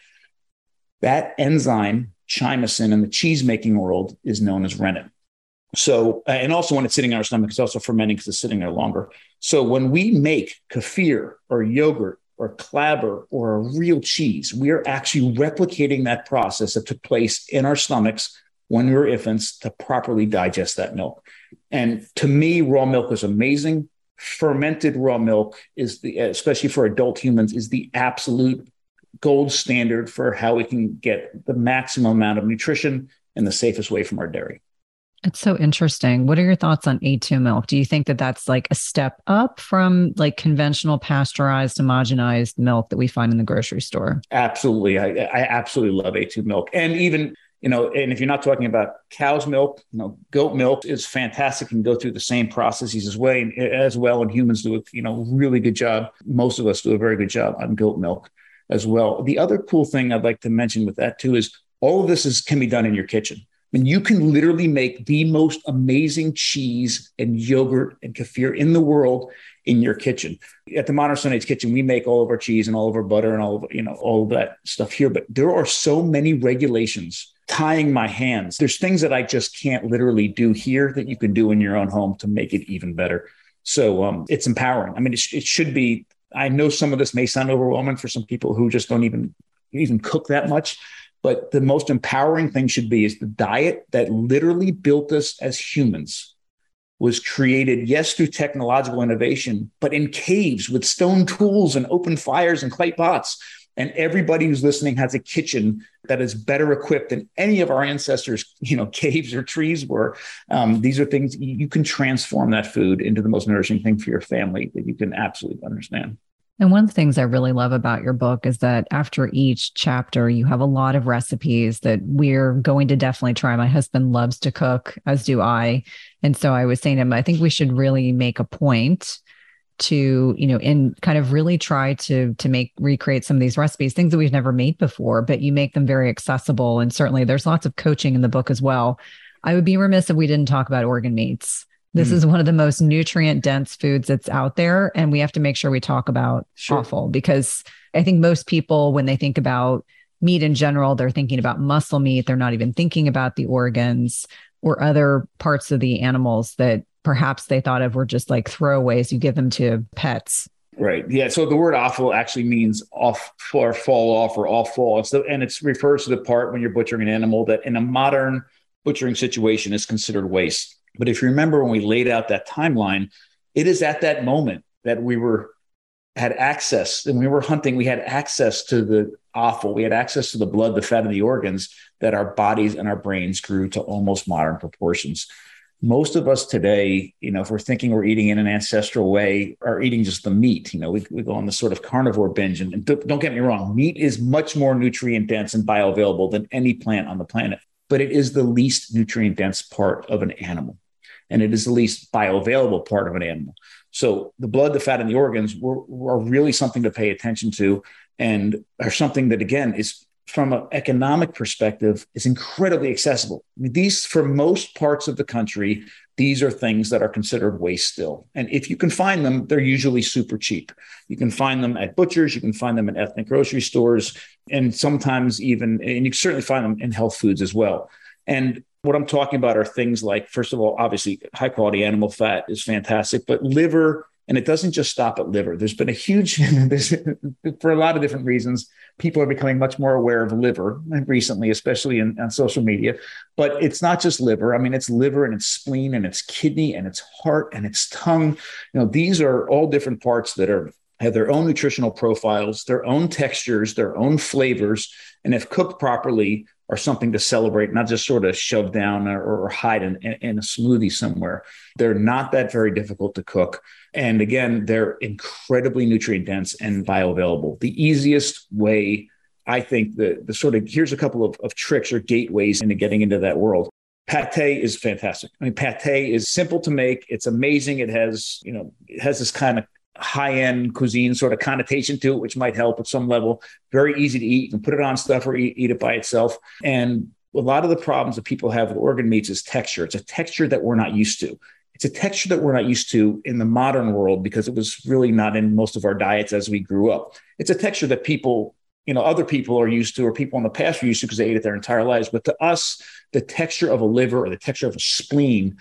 That enzyme, chymosin, in the cheese making world is known as rennet. So, and also when it's sitting in our stomach, it's also fermenting because it's sitting there longer. So, when we make kefir or yogurt or clabber or a real cheese, we are actually replicating that process that took place in our stomachs when we were infants to properly digest that milk. And to me, raw milk is amazing. Fermented raw milk is the, especially for adult humans, is the absolute gold standard for how we can get the maximum amount of nutrition in the safest way from our dairy. It's so interesting. What are your thoughts on A2 milk? Do you think that that's like a step up from like conventional pasteurized, homogenized milk that we find in the grocery store? Absolutely. I, I absolutely love A2 milk. And even, you know, and if you're not talking about cow's milk, you know, goat milk is fantastic and go through the same processes as well, as well. And humans do a, you know, really good job. Most of us do a very good job on goat milk as well. The other cool thing I'd like to mention with that too is all of this is can be done in your kitchen. I mean, you can literally make the most amazing cheese and yogurt and kefir in the world in your kitchen. At the Modern Age Kitchen, we make all of our cheese and all of our butter and all of you know all of that stuff here. But there are so many regulations tying my hands. There's things that I just can't literally do here that you can do in your own home to make it even better. So um, it's empowering. I mean, it, it should be I know some of this may sound overwhelming for some people who just don't even even cook that much, but the most empowering thing should be is the diet that literally built us as humans was created, yes, through technological innovation, but in caves with stone tools and open fires and clay pots. And everybody who's listening has a kitchen that is better equipped than any of our ancestors, you know, caves or trees were. Um, these are things you can transform that food into the most nourishing thing for your family that you can absolutely understand. And one of the things I really love about your book is that after each chapter, you have a lot of recipes that we're going to definitely try. My husband loves to cook, as do I. And so I was saying to him, I think we should really make a point to you know and kind of really try to to make recreate some of these recipes things that we've never made before but you make them very accessible and certainly there's lots of coaching in the book as well i would be remiss if we didn't talk about organ meats this mm. is one of the most nutrient dense foods that's out there and we have to make sure we talk about sure. offal because i think most people when they think about meat in general they're thinking about muscle meat they're not even thinking about the organs or other parts of the animals that perhaps they thought of were just like throwaways you give them to pets. Right. Yeah. So the word offal actually means off or fall off or off fall. It's the, and it refers to the part when you're butchering an animal that in a modern butchering situation is considered waste. But if you remember when we laid out that timeline, it is at that moment that we were had access and we were hunting, we had access to the offal, we had access to the blood, the fat, and the organs that our bodies and our brains grew to almost modern proportions most of us today, you know, if we're thinking we're eating in an ancestral way, are eating just the meat. You know, we, we go on the sort of carnivore binge. And, and don't get me wrong, meat is much more nutrient dense and bioavailable than any plant on the planet, but it is the least nutrient dense part of an animal. And it is the least bioavailable part of an animal. So the blood, the fat, and the organs were, were really something to pay attention to and are something that, again, is from an economic perspective is incredibly accessible. I mean, these, for most parts of the country, these are things that are considered waste still. And if you can find them, they're usually super cheap. You can find them at butchers, you can find them in ethnic grocery stores, and sometimes even, and you can certainly find them in health foods as well. And what I'm talking about are things like, first of all, obviously, high quality animal fat is fantastic, but liver and it doesn't just stop at liver. There's been a huge, for a lot of different reasons, people are becoming much more aware of liver recently, especially in, on social media. But it's not just liver. I mean, it's liver and it's spleen and it's kidney and it's heart and it's tongue. You know, these are all different parts that are have their own nutritional profiles, their own textures, their own flavors, and if cooked properly, are something to celebrate, not just sort of shove down or, or hide in, in, a smoothie somewhere. They're not that very difficult to cook. And again, they're incredibly nutrient dense and bioavailable. The easiest way, I think, the, the sort of here's a couple of, of tricks or gateways into getting into that world. Pate is fantastic. I mean, pate is simple to make. It's amazing. It has, you know, it has this kind of high end cuisine sort of connotation to it, which might help at some level. Very easy to eat. You can put it on stuff or eat, eat it by itself. And a lot of the problems that people have with organ meats is texture. It's a texture that we're not used to. It's a texture that we're not used to in the modern world because it was really not in most of our diets as we grew up. It's a texture that people, you know, other people are used to, or people in the past were used to because they ate it their entire lives. But to us, the texture of a liver or the texture of a spleen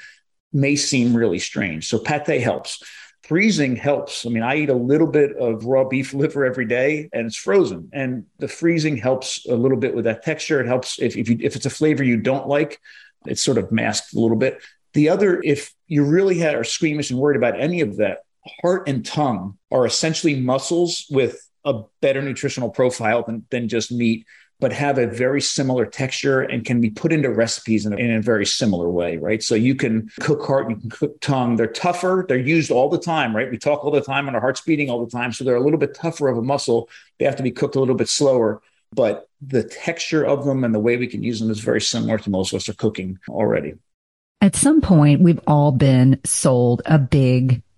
may seem really strange. So pate helps freezing helps. I mean, I eat a little bit of raw beef liver every day and it's frozen. And the freezing helps a little bit with that texture. It helps if, if, you, if it's a flavor you don't like, it's sort of masked a little bit. The other, if you really are squeamish and worried about any of that, heart and tongue are essentially muscles with a better nutritional profile than, than just meat but have a very similar texture and can be put into recipes in a, in a, very similar way, right? So you can cook heart, you can cook tongue. They're tougher. They're used all the time, right? We talk all the time and our heart's beating all the time. So they're a little bit tougher of a muscle. They have to be cooked a little bit slower. But the texture of them and the way we can use them is very similar to most of us are cooking already. At some point, we've all been sold a big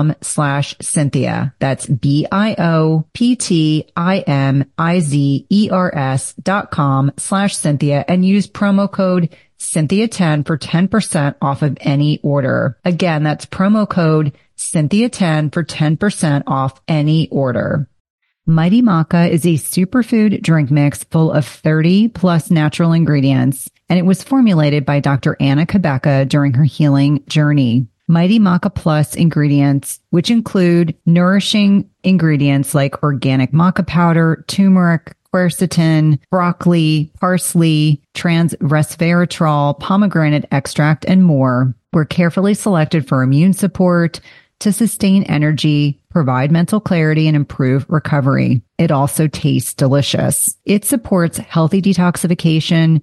com slash Cynthia. That's B-I-O-P-T-I-M-I-Z-E-R-S dot com slash Cynthia and use promo code Cynthia 10 for 10% off of any order. Again, that's promo code Cynthia 10 for 10% off any order. Mighty Maca is a superfood drink mix full of 30 plus natural ingredients, and it was formulated by Dr. Anna Cabeca during her healing journey. Mighty Maca Plus ingredients, which include nourishing ingredients like organic maca powder, turmeric, quercetin, broccoli, parsley, trans resveratrol, pomegranate extract, and more, were carefully selected for immune support to sustain energy, provide mental clarity, and improve recovery. It also tastes delicious. It supports healthy detoxification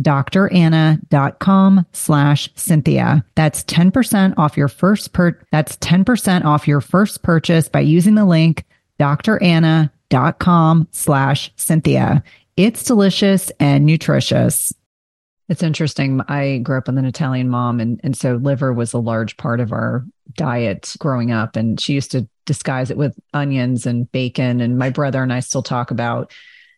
dranna.com slash Cynthia. That's 10% off your first per, that's 10% off your first purchase by using the link dranna.com slash Cynthia. It's delicious and nutritious. It's interesting. I grew up with an Italian mom, and, and so liver was a large part of our diet growing up. And she used to disguise it with onions and bacon. And my brother and I still talk about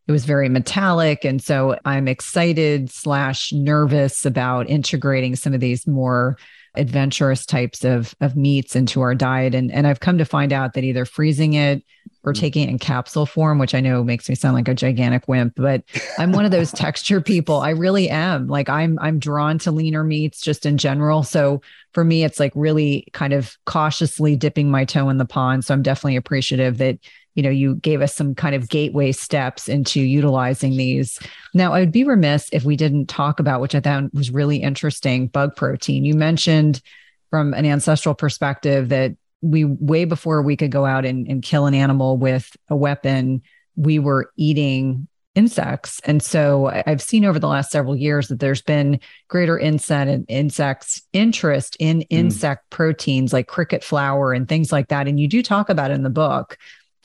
it was very metallic. And so I'm excited slash nervous about integrating some of these more adventurous types of of meats into our diet. And and I've come to find out that either freezing it or mm. taking it in capsule form which I know makes me sound like a gigantic wimp but I'm one of those texture people. I really am. Like I'm I'm drawn to leaner meats just in general. So for me it's like really kind of cautiously dipping my toe in the pond. So I'm definitely appreciative that you know you gave us some kind of gateway steps into utilizing these. Now i would be remiss if we didn't talk about which i thought was really interesting bug protein. You mentioned from an ancestral perspective that we way before we could go out and, and kill an animal with a weapon we were eating insects. And so i've seen over the last several years that there's been greater insect and insects interest in mm. insect proteins like cricket flour and things like that. And you do talk about it in the book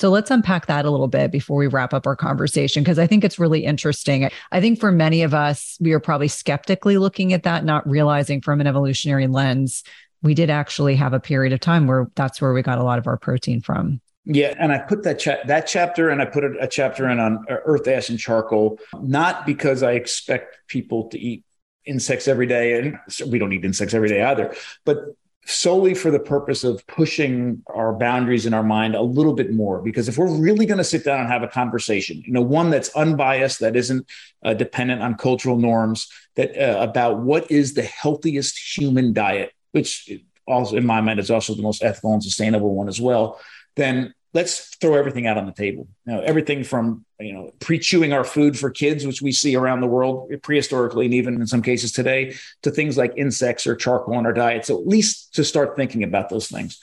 so let's unpack that a little bit before we wrap up our conversation, because I think it's really interesting. I think for many of us, we are probably skeptically looking at that, not realizing from an evolutionary lens, we did actually have a period of time where that's where we got a lot of our protein from. Yeah, and I put that cha- that chapter, and I put a, a chapter in on uh, earth ash and charcoal, not because I expect people to eat insects every day, and we don't eat insects every day either, but solely for the purpose of pushing our boundaries in our mind a little bit more. Because if we're really going to sit down and have a conversation you know one that's unbiased that isn't uh, dependent on cultural norms that uh, about what is the healthiest human diet which also in my mind is also the most ethical and sustainable one as well then let's throw everything out on the table. You know, everything from you know pre-chewing our food for kids, which we see around the world prehistorically and even in some cases today, to things like insects or charcoal in our diet. So at least to start thinking about those things.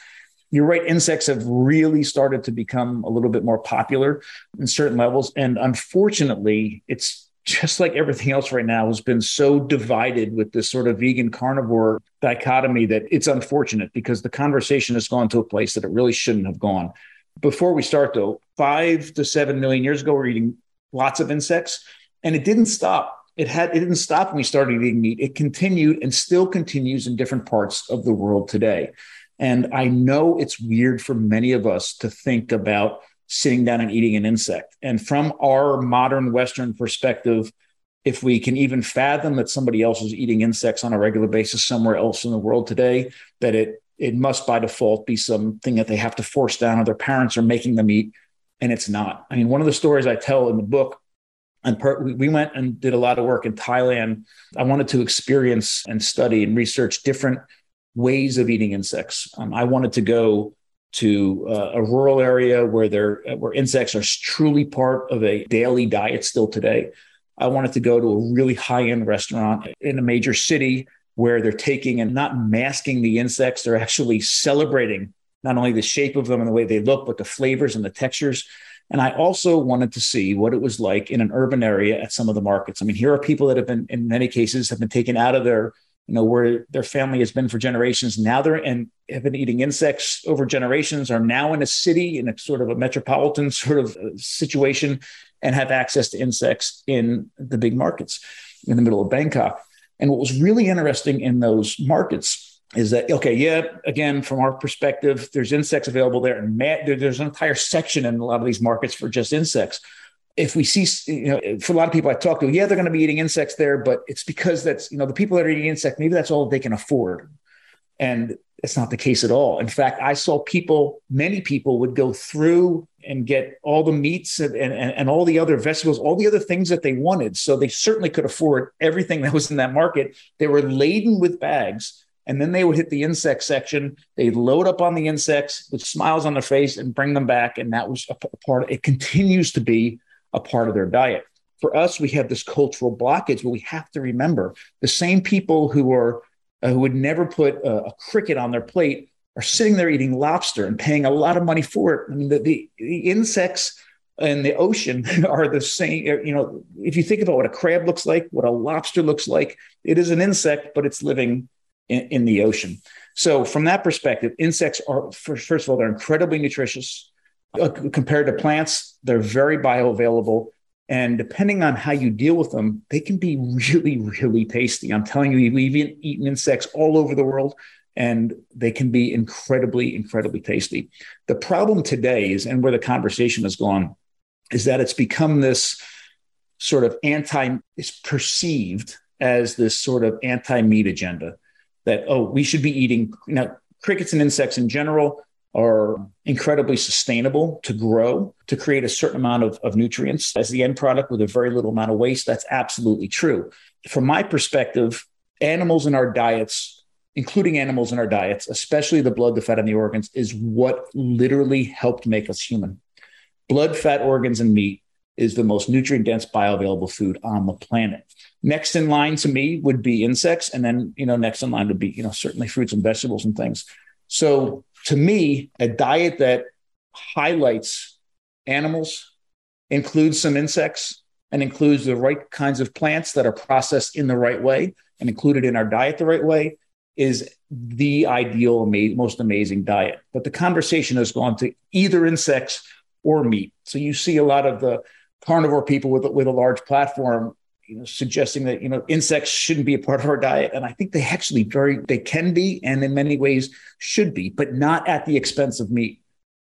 You're right, insects have really started to become a little bit more popular in certain levels. And unfortunately, it's just like everything else right now has been so divided with this sort of vegan carnivore dichotomy that it's unfortunate because the conversation has gone to a place that it really shouldn't have gone before we start though, five to seven million years ago, we we're eating lots of insects, and it didn't stop. It had it didn't stop when we started eating meat. It continued and still continues in different parts of the world today. And I know it's weird for many of us to think about sitting down and eating an insect. And from our modern Western perspective, if we can even fathom that somebody else is eating insects on a regular basis somewhere else in the world today, that it it must by default be something that they have to force down or their parents are making them eat and it's not. I mean one of the stories i tell in the book and per, we went and did a lot of work in thailand. I wanted to experience and study and research different ways of eating insects. Um, i wanted to go to uh, a rural area where there where insects are truly part of a daily diet still today. I wanted to go to a really high end restaurant in a major city where they're taking and not masking the insects, they're actually celebrating not only the shape of them and the way they look, but the flavors and the textures. And I also wanted to see what it was like in an urban area at some of the markets. I mean, here are people that have been, in many cases, have been taken out of their, you know, where their family has been for generations. Now they're and have been eating insects over generations, are now in a city in a sort of a metropolitan sort of uh, situation, and have access to insects in the big markets in the middle of Bangkok. And what was really interesting in those markets is that okay, yeah, again, from our perspective, there's insects available there, and there's an entire section in a lot of these markets for just insects. If we see, you know, for a lot of people I talk to, yeah, they're going to be eating insects there, but it's because that's you know the people that are eating insects, maybe that's all they can afford, and it's not the case at all. In fact, I saw people, many people would go through and get all the meats and, and, and all the other vegetables, all the other things that they wanted. So they certainly could afford everything that was in that market. They were laden with bags. And then they would hit the insect section. They'd load up on the insects with smiles on their face and bring them back. And that was a part of it, continues to be a part of their diet. For us, we have this cultural blockage, but we have to remember the same people who are uh, who would never put a, a cricket on their plate are sitting there eating lobster and paying a lot of money for it. I mean, the, the, the insects in the ocean are the same. You know, if you think about what a crab looks like, what a lobster looks like, it is an insect, but it's living in, in the ocean. So, from that perspective, insects are, first of all, they're incredibly nutritious. Uh, compared to plants, they're very bioavailable. And depending on how you deal with them, they can be really, really tasty. I'm telling you, we've even eaten insects all over the world and they can be incredibly, incredibly tasty. The problem today is, and where the conversation has gone, is that it's become this sort of anti, it's perceived as this sort of anti meat agenda that, oh, we should be eating, Now, crickets and insects in general are incredibly sustainable to grow to create a certain amount of, of nutrients as the end product with a very little amount of waste. That's absolutely true. From my perspective, animals in our diets, including animals in our diets, especially the blood, the fat, and the organs, is what literally helped make us human. Blood, fat, organs, and meat is the most nutrient dense bioavailable food on the planet. Next in line to me would be insects. And then, you know, next in line would be, you know, certainly fruits and vegetables and things. So to me, a diet that highlights animals, includes some insects, and includes the right kinds of plants that are processed in the right way and included in our diet the right way is the ideal, most amazing diet. But the conversation has gone to either insects or meat. So you see a lot of the carnivore people with, with a large platform you know, suggesting that you know insects shouldn't be a part of our diet, and I think they actually very they can be, and in many ways should be, but not at the expense of meat.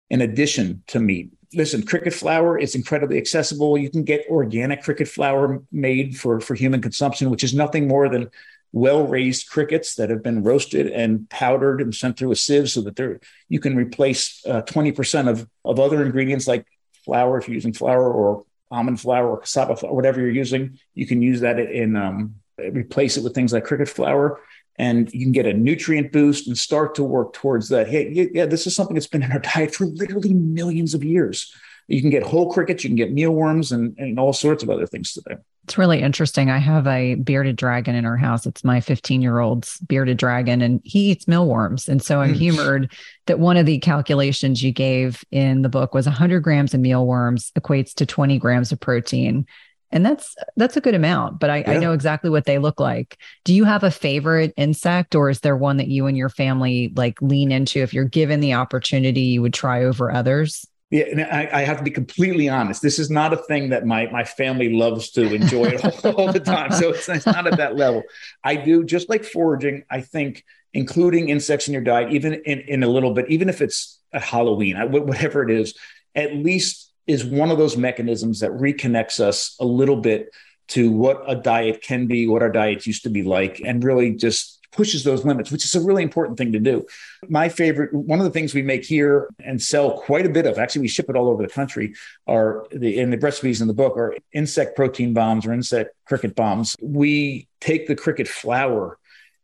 In addition to meat, listen, cricket flour is incredibly accessible. You can get organic cricket flour made for for human consumption, which is nothing more than well raised crickets that have been roasted and powdered and sent through a sieve so that they're you can replace uh, 20% of, of other ingredients like flour if you're using flour or almond flour or cassava flour, whatever you're using. You can use that in um, replace it with things like cricket flour, and you can get a nutrient boost and start to work towards that. Hey, yeah, this is something that's been in our diet for literally millions of years. You can get whole crickets, you can get mealworms, and, and all sorts of other things today. It's really interesting. I have a bearded dragon in our house. It's my 15 year old's bearded dragon, and he eats mealworms. And so I'm humored that one of the calculations you gave in the book was 100 grams of mealworms equates to 20 grams of protein. And that's that's a good amount, but I, yeah. I know exactly what they look like. Do you have a favorite insect, or is there one that you and your family like lean into? If you're given the opportunity, you would try over others. Yeah, and I, I, have to be completely honest. This is not a thing that my my family loves to enjoy all, all, the time. So it's, it's not at that level. I do just like foraging. I think including insects in your diet, even in, in a little bit, even if it's a Halloween, whatever it is, at least is one of those mechanisms that reconnects us a little bit to what a diet can be, what our diets used to be like, and really just pushes those limits, which is a really important thing to do. My favorite, one of the things we make here and sell quite a bit of, actually, we ship it all over the country, are the, in the recipes in the book, are insect protein bombs or insect cricket bombs. We take the cricket flour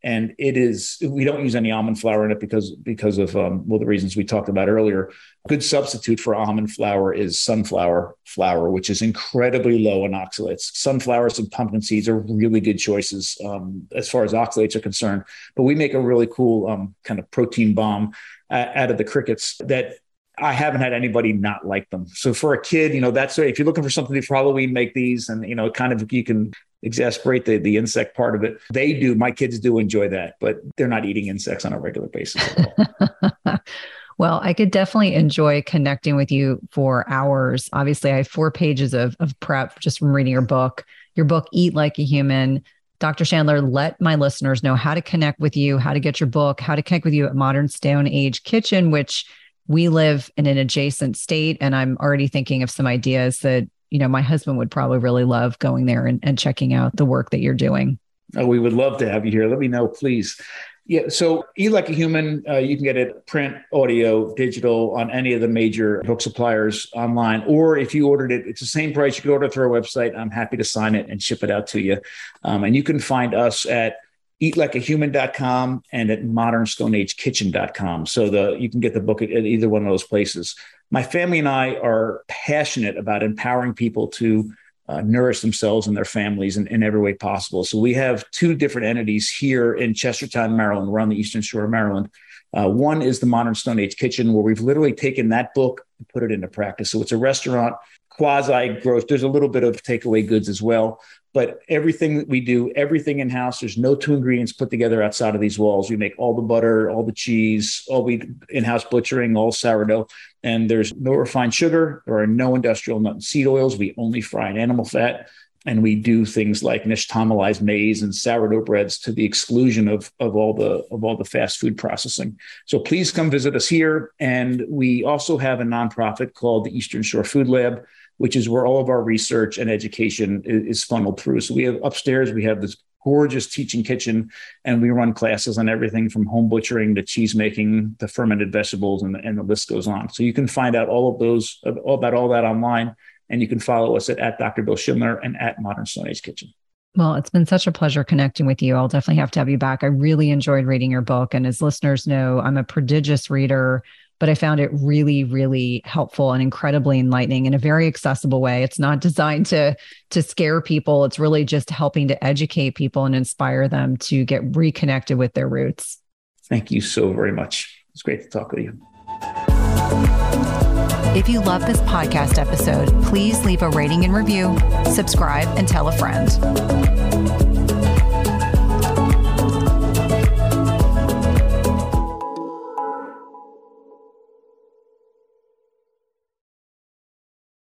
and it is we don't use any almond flour in it because because of um, well the reasons we talked about earlier. Good substitute for almond flour is sunflower flour which is incredibly low in oxalates. Sunflowers and pumpkin seeds are really good choices um, as far as oxalates are concerned. But we make a really cool um, kind of protein bomb uh, out of the crickets that I haven't had anybody not like them. So for a kid, you know, that's if you're looking for something for Halloween, make these, and you know, kind of you can exasperate the, the insect part of it. They do. My kids do enjoy that, but they're not eating insects on a regular basis well, I could definitely enjoy connecting with you for hours. Obviously, I have four pages of, of prep just from reading your book. Your book, Eat Like a Human. Dr. Schindler, let my listeners know how to connect with you, how to get your book, how to connect with you at Modern Stone Age Kitchen, which we live in an adjacent state. And I'm already thinking of some ideas that you know, my husband would probably really love going there and, and checking out the work that you're doing. Oh, we would love to have you here. Let me know, please. Yeah, so Eat Like a Human, uh, you can get it print, audio, digital on any of the major book suppliers online. Or if you ordered it, it's the same price. You can order through our website. I'm happy to sign it and ship it out to you. Um, and you can find us at eatlikeahuman.com and at modernstoneagekitchen.com. So the you can get the book at, at either one of those places my family and I are passionate about empowering people to uh, nourish themselves and their families in, in, every way possible. So we have two different entities here in Chestertown, Maryland. We're on the Eastern Shore of Maryland. Uh, one is the Modern Stone Age Kitchen, where we've literally taken that book and put it into practice. So it's a restaurant, quasi growth. There's a little bit of takeaway goods as well, but everything that we do, everything in house, there's no two ingredients put together outside of these walls. We make all the butter, all the cheese, all we in house butchering, all sourdough. And there's no refined sugar. There are no industrial nut and seed oils. We only fry in animal fat. And we do things like nixtamalized maize and sourdough breads to the exclusion of, of all the of all the fast food processing. So please come visit us here. And we also have a nonprofit called the Eastern Shore Food Lab which is where all of our research and education is, funneled through. So we have upstairs, we have this gorgeous teaching kitchen, and we run classes on everything from home butchering to cheese making to fermented vegetables, and, and the list goes on. So you can find out all of those all about all that online, and you can follow us at, at Dr. Bill Schindler and at Modern Stone Age Kitchen. Well, it's been such a pleasure connecting with you. I'll definitely have to have you back. I really enjoyed reading your book. And as listeners know, I'm a prodigious reader but I found it really, really helpful and incredibly enlightening in a very accessible way. It's not designed to to scare people. It's really just helping to educate people and inspire them to get reconnected with their roots. Thank you so very much. It's great to talk with you. If you love this podcast episode, please leave a rating and review, subscribe, and tell a friend.